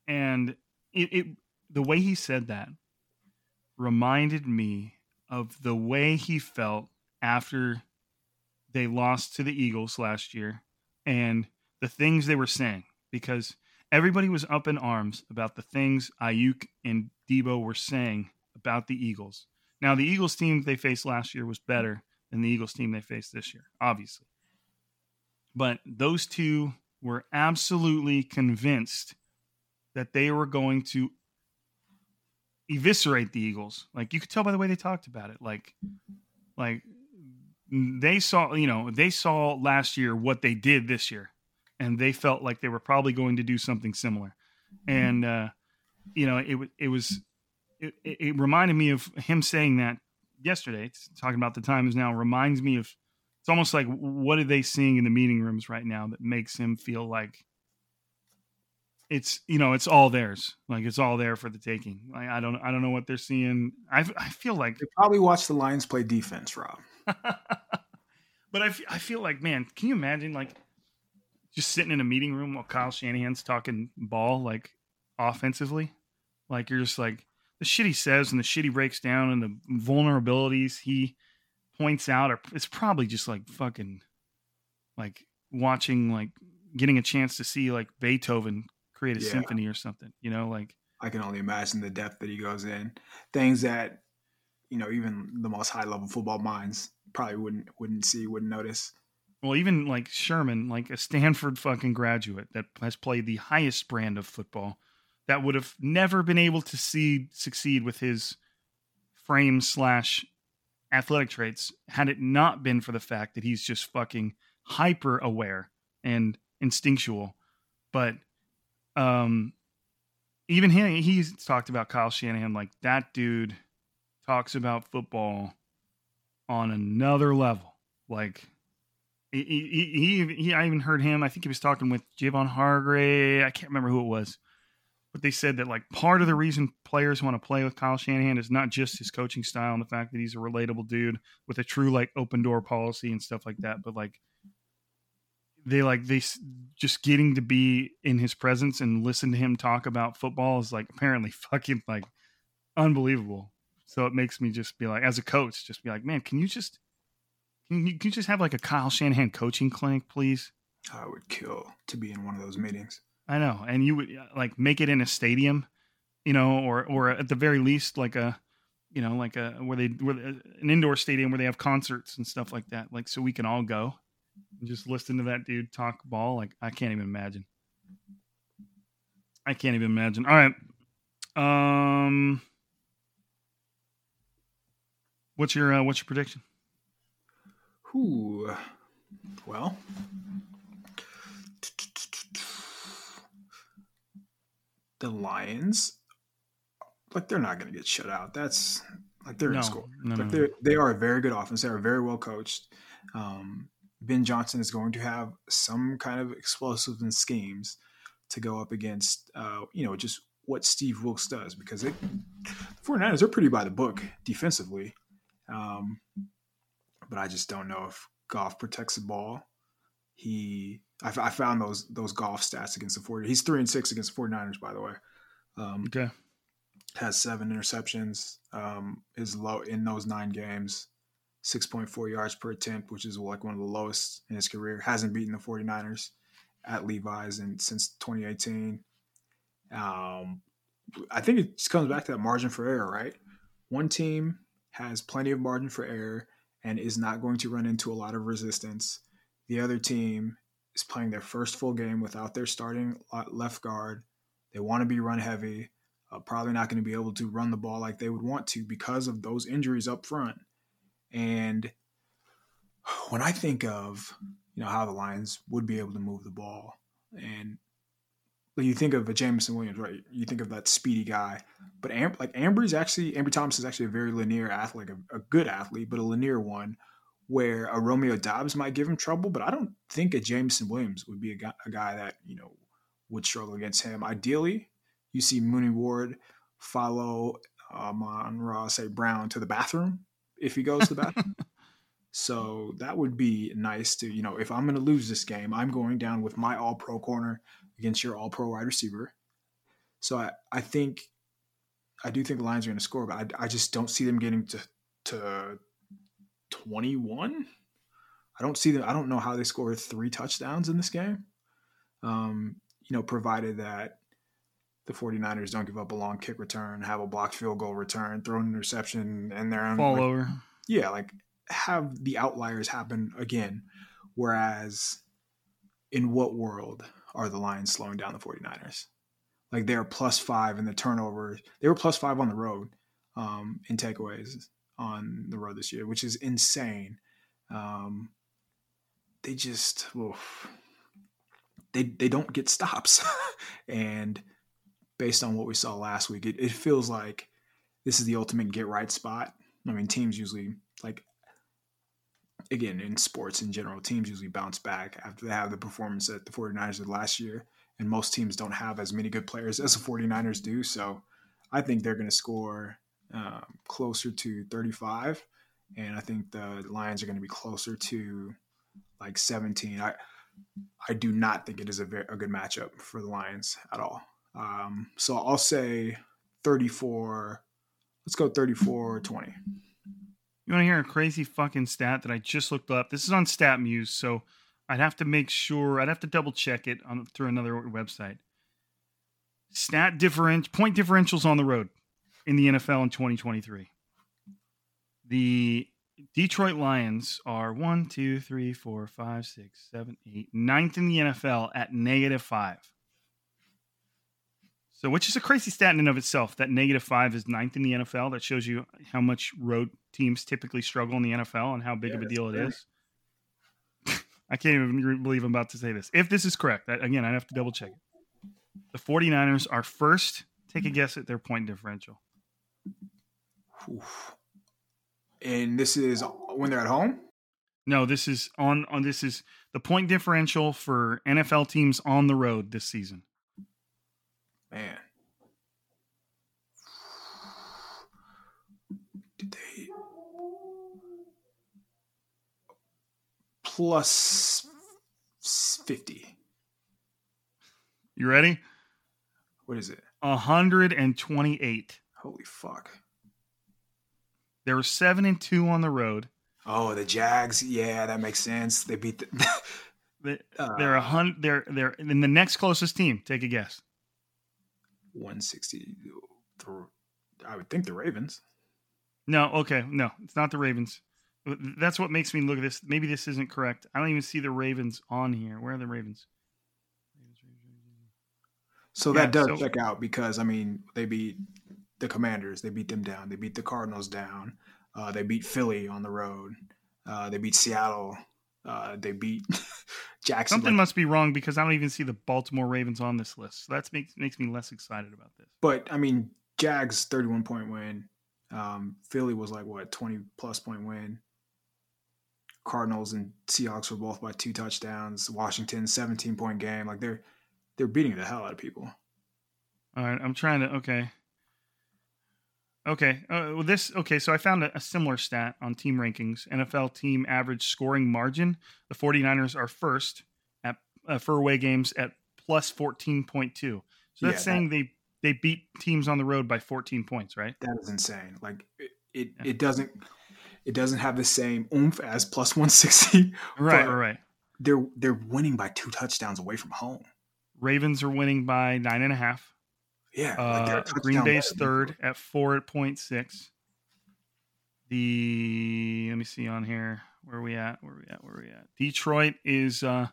and it, it the way he said that reminded me of the way he felt after they lost to the Eagles last year and the things they were saying because everybody was up in arms about the things Aiyuk and Deebo were saying about the Eagles. Now, the Eagles team they faced last year was better than the Eagles team they faced this year, obviously. But those two were absolutely convinced that they were going to eviscerate the Eagles. Like you could tell by the way they talked about it. Like, like they saw, you know, they saw last year what they did this year, and they felt like they were probably going to do something similar. And uh, you know, it it was it, it reminded me of him saying that yesterday. Talking about the time is now reminds me of. It's almost like what are they seeing in the meeting rooms right now that makes him feel like it's you know it's all theirs like it's all there for the taking like, i don't i don't know what they're seeing i i feel like they probably watch the lions play defense rob but I, f- I feel like, man, can you imagine like just sitting in a meeting room while Kyle Shanahan's talking ball like offensively? Like you're just like the shit he says and the shit he breaks down and the vulnerabilities he points out are it's probably just like fucking like watching like getting a chance to see like Beethoven create a yeah. symphony or something, you know, like I can only imagine the depth that he goes in. Things that you know even the most high level football minds probably wouldn't wouldn't see wouldn't notice. Well even like sherman like a stanford fucking graduate that has played the highest brand of football that would have never been able to see succeed with his frame slash athletic traits had it not been for the fact that he's just fucking hyper aware and instinctual. But um even he he's talked about Kyle Shanahan like that dude talks about football on another level. Like he, he, he, I even heard him. I think he was talking with Javon Hargrave. I can't remember who it was, but they said that like part of the reason players want to play with Kyle Shanahan is not just his coaching style and the fact that he's a relatable dude with a true like open door policy and stuff like that, but like they like they just getting to be in his presence and listen to him talk about football is like apparently fucking like unbelievable. So it makes me just be like, as a coach, just be like, man, can you just can you, can you just have like a Kyle Shanahan coaching clinic, please? I would kill to be in one of those meetings. I know, and you would like make it in a stadium, you know, or or at the very least like a, you know, like a where they where uh, an indoor stadium where they have concerts and stuff like that, like so we can all go and just listen to that dude talk ball. Like I can't even imagine. I can't even imagine. All right, um. What's your uh, what's your prediction? Who? Well, the Lions, like they're not going to get shut out. That's like they're no, to score. No, like no, they are a very good offense. They are very well coached. Um, ben Johnson is going to have some kind of explosive and schemes to go up against, uh, you know, just what Steve Wilks does because it, the 49ers are pretty by the book defensively. Um, but I just don't know if Goff protects the ball. He, I, I found those those Goff stats against the 40. He's three and six against the 49ers, by the way. Um, Okay. has seven interceptions. Um, is low in those nine games, 6.4 yards per attempt, which is like one of the lowest in his career. Hasn't beaten the 49ers at Levi's and since 2018. Um, I think it just comes back to that margin for error, right? One team has plenty of margin for error and is not going to run into a lot of resistance. The other team is playing their first full game without their starting left guard. They want to be run heavy uh, probably not going to be able to run the ball like they would want to because of those injuries up front. And when I think of you know how the Lions would be able to move the ball, and you think of a Jameson Williams, right? You think of that speedy guy, but Am- like Ambry's actually Ambry Thomas is actually a very linear athlete, a, a good athlete, but a linear one. Where a Romeo Doubs might give him trouble, but I don't think a Jameson Williams would be a guy, a guy that you know would struggle against him. Ideally, you see Mooney Ward follow um, Amon-Ra St. Brown to the bathroom if he goes to the bathroom. so that would be nice to, you know, if I'm going to lose this game, I'm going down with my all pro corner against your all pro wide receiver. So I, I think, I do think the Lions are going to score, but I, I just don't see them getting to, to 21. I don't see them. I don't know how they score three touchdowns in this game. Um, you know, provided that the 49ers don't give up a long kick return, have a blocked field goal return, throw an interception, and their own Fall like, over. yeah, like have the outliers happen again. Whereas, in what world are the Lions slowing down the 49ers? Like they're plus five in the turnovers. They were plus five on the road um, in takeaways on the road this year, which is insane. Um, they just, oof, they they don't get stops, and based on what we saw last week, it, it feels like this is the ultimate get right spot. I mean, teams usually like again in sports in general, teams usually bounce back after they have the performance that the 49ers did last year. And most teams don't have as many good players as the 49ers do. So I think they're going to score um, closer to 35. And I think the Lions are going to be closer to like 17. I I do not think it is a, very, a good matchup for the Lions at all. Um, so I'll say 34. Let's go 34 20. You want to hear a crazy fucking stat that I just looked up? This is on StatMuse, so I'd have to make sure. I'd have to double check it on through another website. Stat different point differentials on the road in the NFL in 2023. The Detroit Lions are one, two, three, four, five, six, seven, eight, ninth in the NFL at negative five. So, which is a crazy stat in and of itself that negative five is ninth in the NFL. That shows you how much road teams typically struggle in the NFL and how big Yeah, of a deal it is. I can't even believe I'm about to say this. If this is correct, I, again, I have to double check it. The 49ers are first. Take a guess at their point differential. Oof. And this is when they're at home? No, this is on on this is the point differential for NFL teams on the road this season. Man. Plus 50? You ready? What is it? 128. Holy fuck. They were 7 and 2 on the road. Oh, the Jags. Yeah, that makes sense. They beat the. They- Uh, They're a hun- they're they're in the next closest team. Take a guess. 160. I would think the Ravens. No, okay, no, it's not the Ravens. That's what makes me look at this. Maybe this isn't correct. I don't even see the Ravens on here. Where are the Ravens? So Yeah, that does so- check out because I mean they beat the Commanders, they beat them down, they beat the Cardinals down, uh, they beat Philly on the road, uh, they beat Seattle, uh, they beat Jackson. Something must be wrong because I don't even see the Baltimore Ravens on this list. So that makes makes me less excited about this. but I mean Jags thirty one point win, um, Philly was like what twenty plus point win. Cardinals and Seahawks were both by two touchdowns. Washington seventeen point game. Like they're they're beating the hell out of people. All right, I'm trying to. Okay. Okay. Uh, well, this. Okay, so I found a, a, similar stat on team rankings. NFL team average scoring margin. The 49ers are first at uh, for away games at plus 14.2. So that's yeah, saying that, they they beat teams on the road by 14 points, right? That is insane. Like it it, yeah. it doesn't it doesn't have the same oomph as plus 160. Right, right. They're they're winning by two touchdowns away from home. Ravens are winning by nine and a half. Yeah, uh, Green Bay's third at four point six. The let me see on here where are we at where are we at where are we at. Detroit is uh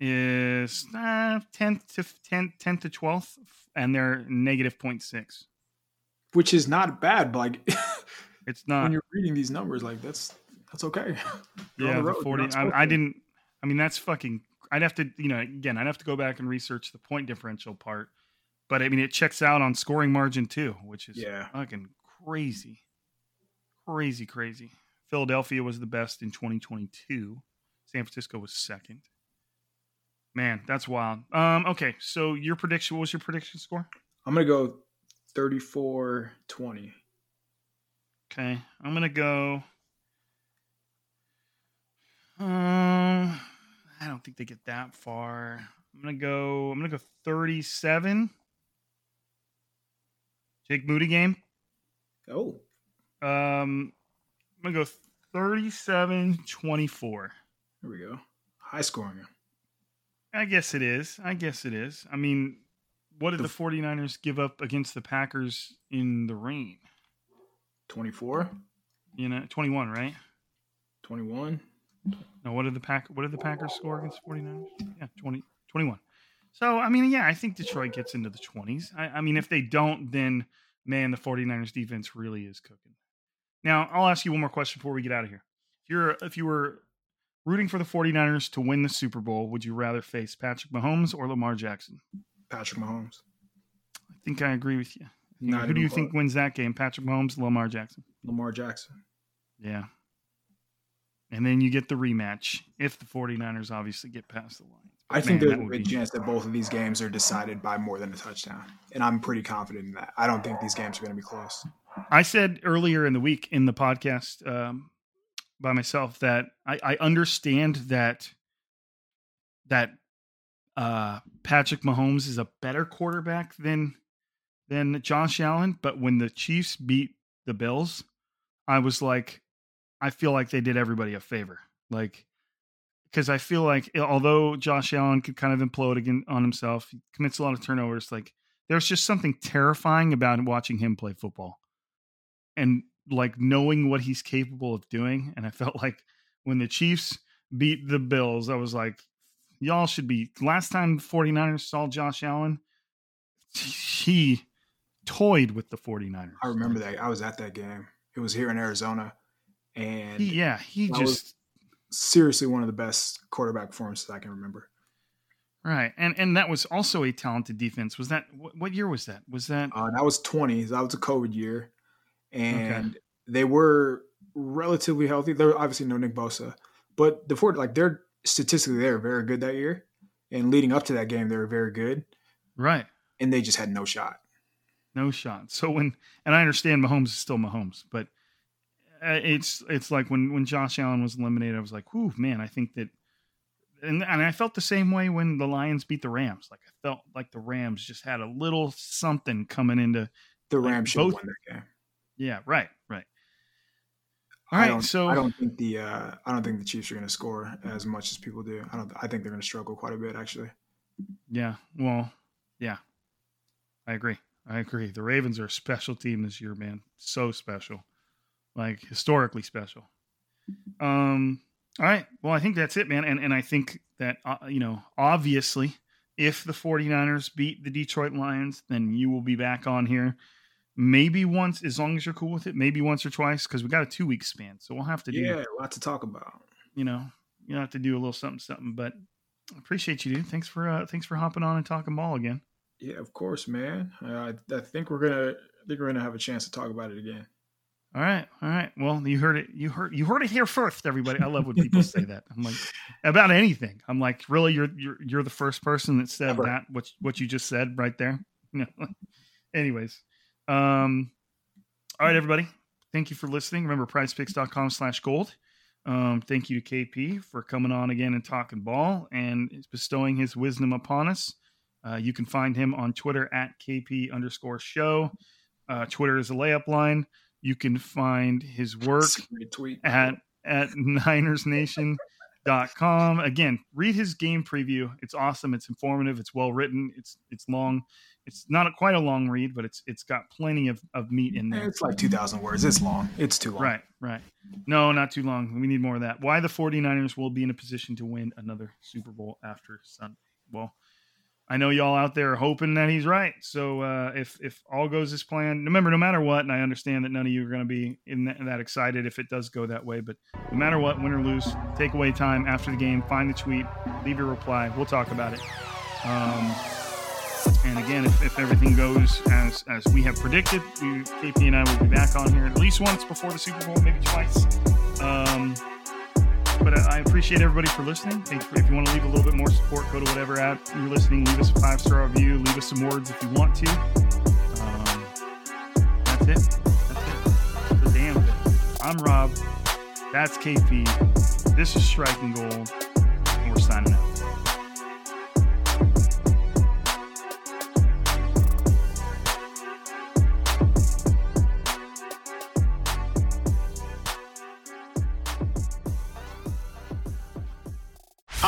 is uh, 10th to 10th, 10th to 12th and they're negative 0.6 which is not bad but like it's not when you're reading these numbers like that's that's okay yeah the, the 40 I, I, didn't i mean that's fucking i'd have to you know again i'd have to go back and research the point differential part but I mean, it checks out on scoring margin too, which is yeah. fucking crazy, crazy, crazy. Philadelphia was the best in 2022. San Francisco was second. Man, that's wild. Um, okay, so your prediction, what was your prediction score? I'm gonna go 34 20. Okay, I'm gonna go. Um, I don't think they get that far. I'm gonna go. I'm gonna go 37 Jake Moody game. Oh. Um, I'm to go 37 24. There we go. High scoring. I guess it is. I guess it is. I mean, what did the, the 49ers give up against the Packers in the rain? 24? You know, 21, right? 21. No, what did the pack what did the Packers score against 49ers? Yeah, 20 21. So, I mean, yeah, I think Detroit gets into the 20s. I, I, mean, if they don't, then man, the 49ers defense really is cooking. Now, I'll ask you one more question before we get out of here. If you're if you were rooting for the 49ers to win the Super Bowl, would you rather face Patrick Mahomes or Lamar Jackson? Patrick Mahomes. I think I agree with you. Not Who do you think wins that game? Patrick Mahomes, Lamar Jackson? Lamar Jackson. Yeah. And then you get the rematch if the 49ers obviously get past the line. I think there's a good chance that both of these games are decided by more than a touchdown, and I'm pretty confident in that. I don't think these games are going to be close. I said earlier in the week in the podcast um, by myself that I, I understand that that uh, Patrick Mahomes is a better quarterback than than Josh Allen, but when the Chiefs beat the Bills, I was like, I feel like they did everybody a favor. Like because I feel like although Josh Allen could kind of implode again on himself, he commits a lot of turnovers. Like there's just something terrifying about watching him play football, and like knowing what he's capable of doing. And I felt like when the Chiefs beat the Bills, I was like, y'all should be. Last time 49ers saw Josh Allen, he toyed with the 49ers. I remember that. I was at that game. It was here in Arizona. And he, yeah, he just seriously one of the best quarterback performances that I can remember. Right, and and that was also a talented defense. Was that what, year was that? Was that uh, that was twenty? That was a COVID year, and okay. they were relatively healthy. There obviously no Nick Bosa, but the Ford like they're statistically they were very good that year, and leading up to that game they were very good. Right, and they just had no shot. No shot. So when and I understand Mahomes is still Mahomes, but uh, it's it's like when when Josh Allen was eliminated, I was like, "Whew, man!" I think that, and and I felt the same way when the Lions beat the Rams. Like I felt like the Rams just had a little something coming into the like Rams should both, won that game. Yeah, right, right. All right, so I don't think the uh, I don't think the Chiefs are going to score as much as people do. I don't. I think they're going to struggle quite a bit, actually. Yeah. Well. Yeah. I agree. I agree. The Ravens are a special team this year, man. So special like historically special. Um, all right. Well, I think that's it, man. And and I think that uh, you know, obviously, if the 49ers beat the Detroit Lions, then you will be back on here. Maybe once, as long as you're cool with it. Maybe once or twice, because we got a two week span, so we'll have to do. Yeah, a lot to talk about. You know, you have to do a little something, something. But I appreciate you, dude. Thanks for uh, thanks for hopping on and talking ball again. Yeah, of course, man. Uh, I think we're gonna I think we're gonna have a chance to talk about it again. All right, all right. Well, you heard it. You heard you heard it here first, everybody. I love when people say that. I'm like about anything. I'm like, really, you're you're you're the first person that said Ever. that. What what you just said right there. Anyways, um, all right, everybody. Thank you for listening. Remember, prizepicks.com slash gold. Um, thank you to KP for coming on again and talking ball and bestowing his wisdom upon us. Uh, you can find him on Twitter at KP underscore show. Uh, Twitter is a layup line. You can find his work at at NinersNation.com. Again, read his game preview. It's awesome. It's informative. It's well written. It's it's long. It's not a, quite a long read, but it's it's got plenty of, of meat in there. It's like 2,000 words. It's long. It's too long. Right, right. No, not too long. We need more of that. Why the 49ers will be in a position to win another Super Bowl after Sunday. Well, I know y'all out there are hoping that he's right. So uh, if if all goes as planned, remember, no matter what, and I understand that none of you are going to be in that, that, excited if it does go that way, but no matter what, win or lose, take away time after the game, find the tweet, leave your reply. We'll talk about it. Um, and again, if, if everything goes as as we have predicted, we, KP and I will be back on here at least once before the Super Bowl, maybe twice. Um, but I appreciate everybody for listening. If you want to leave a little bit more support, go to whatever app you're listening. Leave us a five star review. Leave us some words if you want to. Um, that's it. That's it. The damn bit. I'm Rob. That's KP. This is Striking Gold. And we're signing out.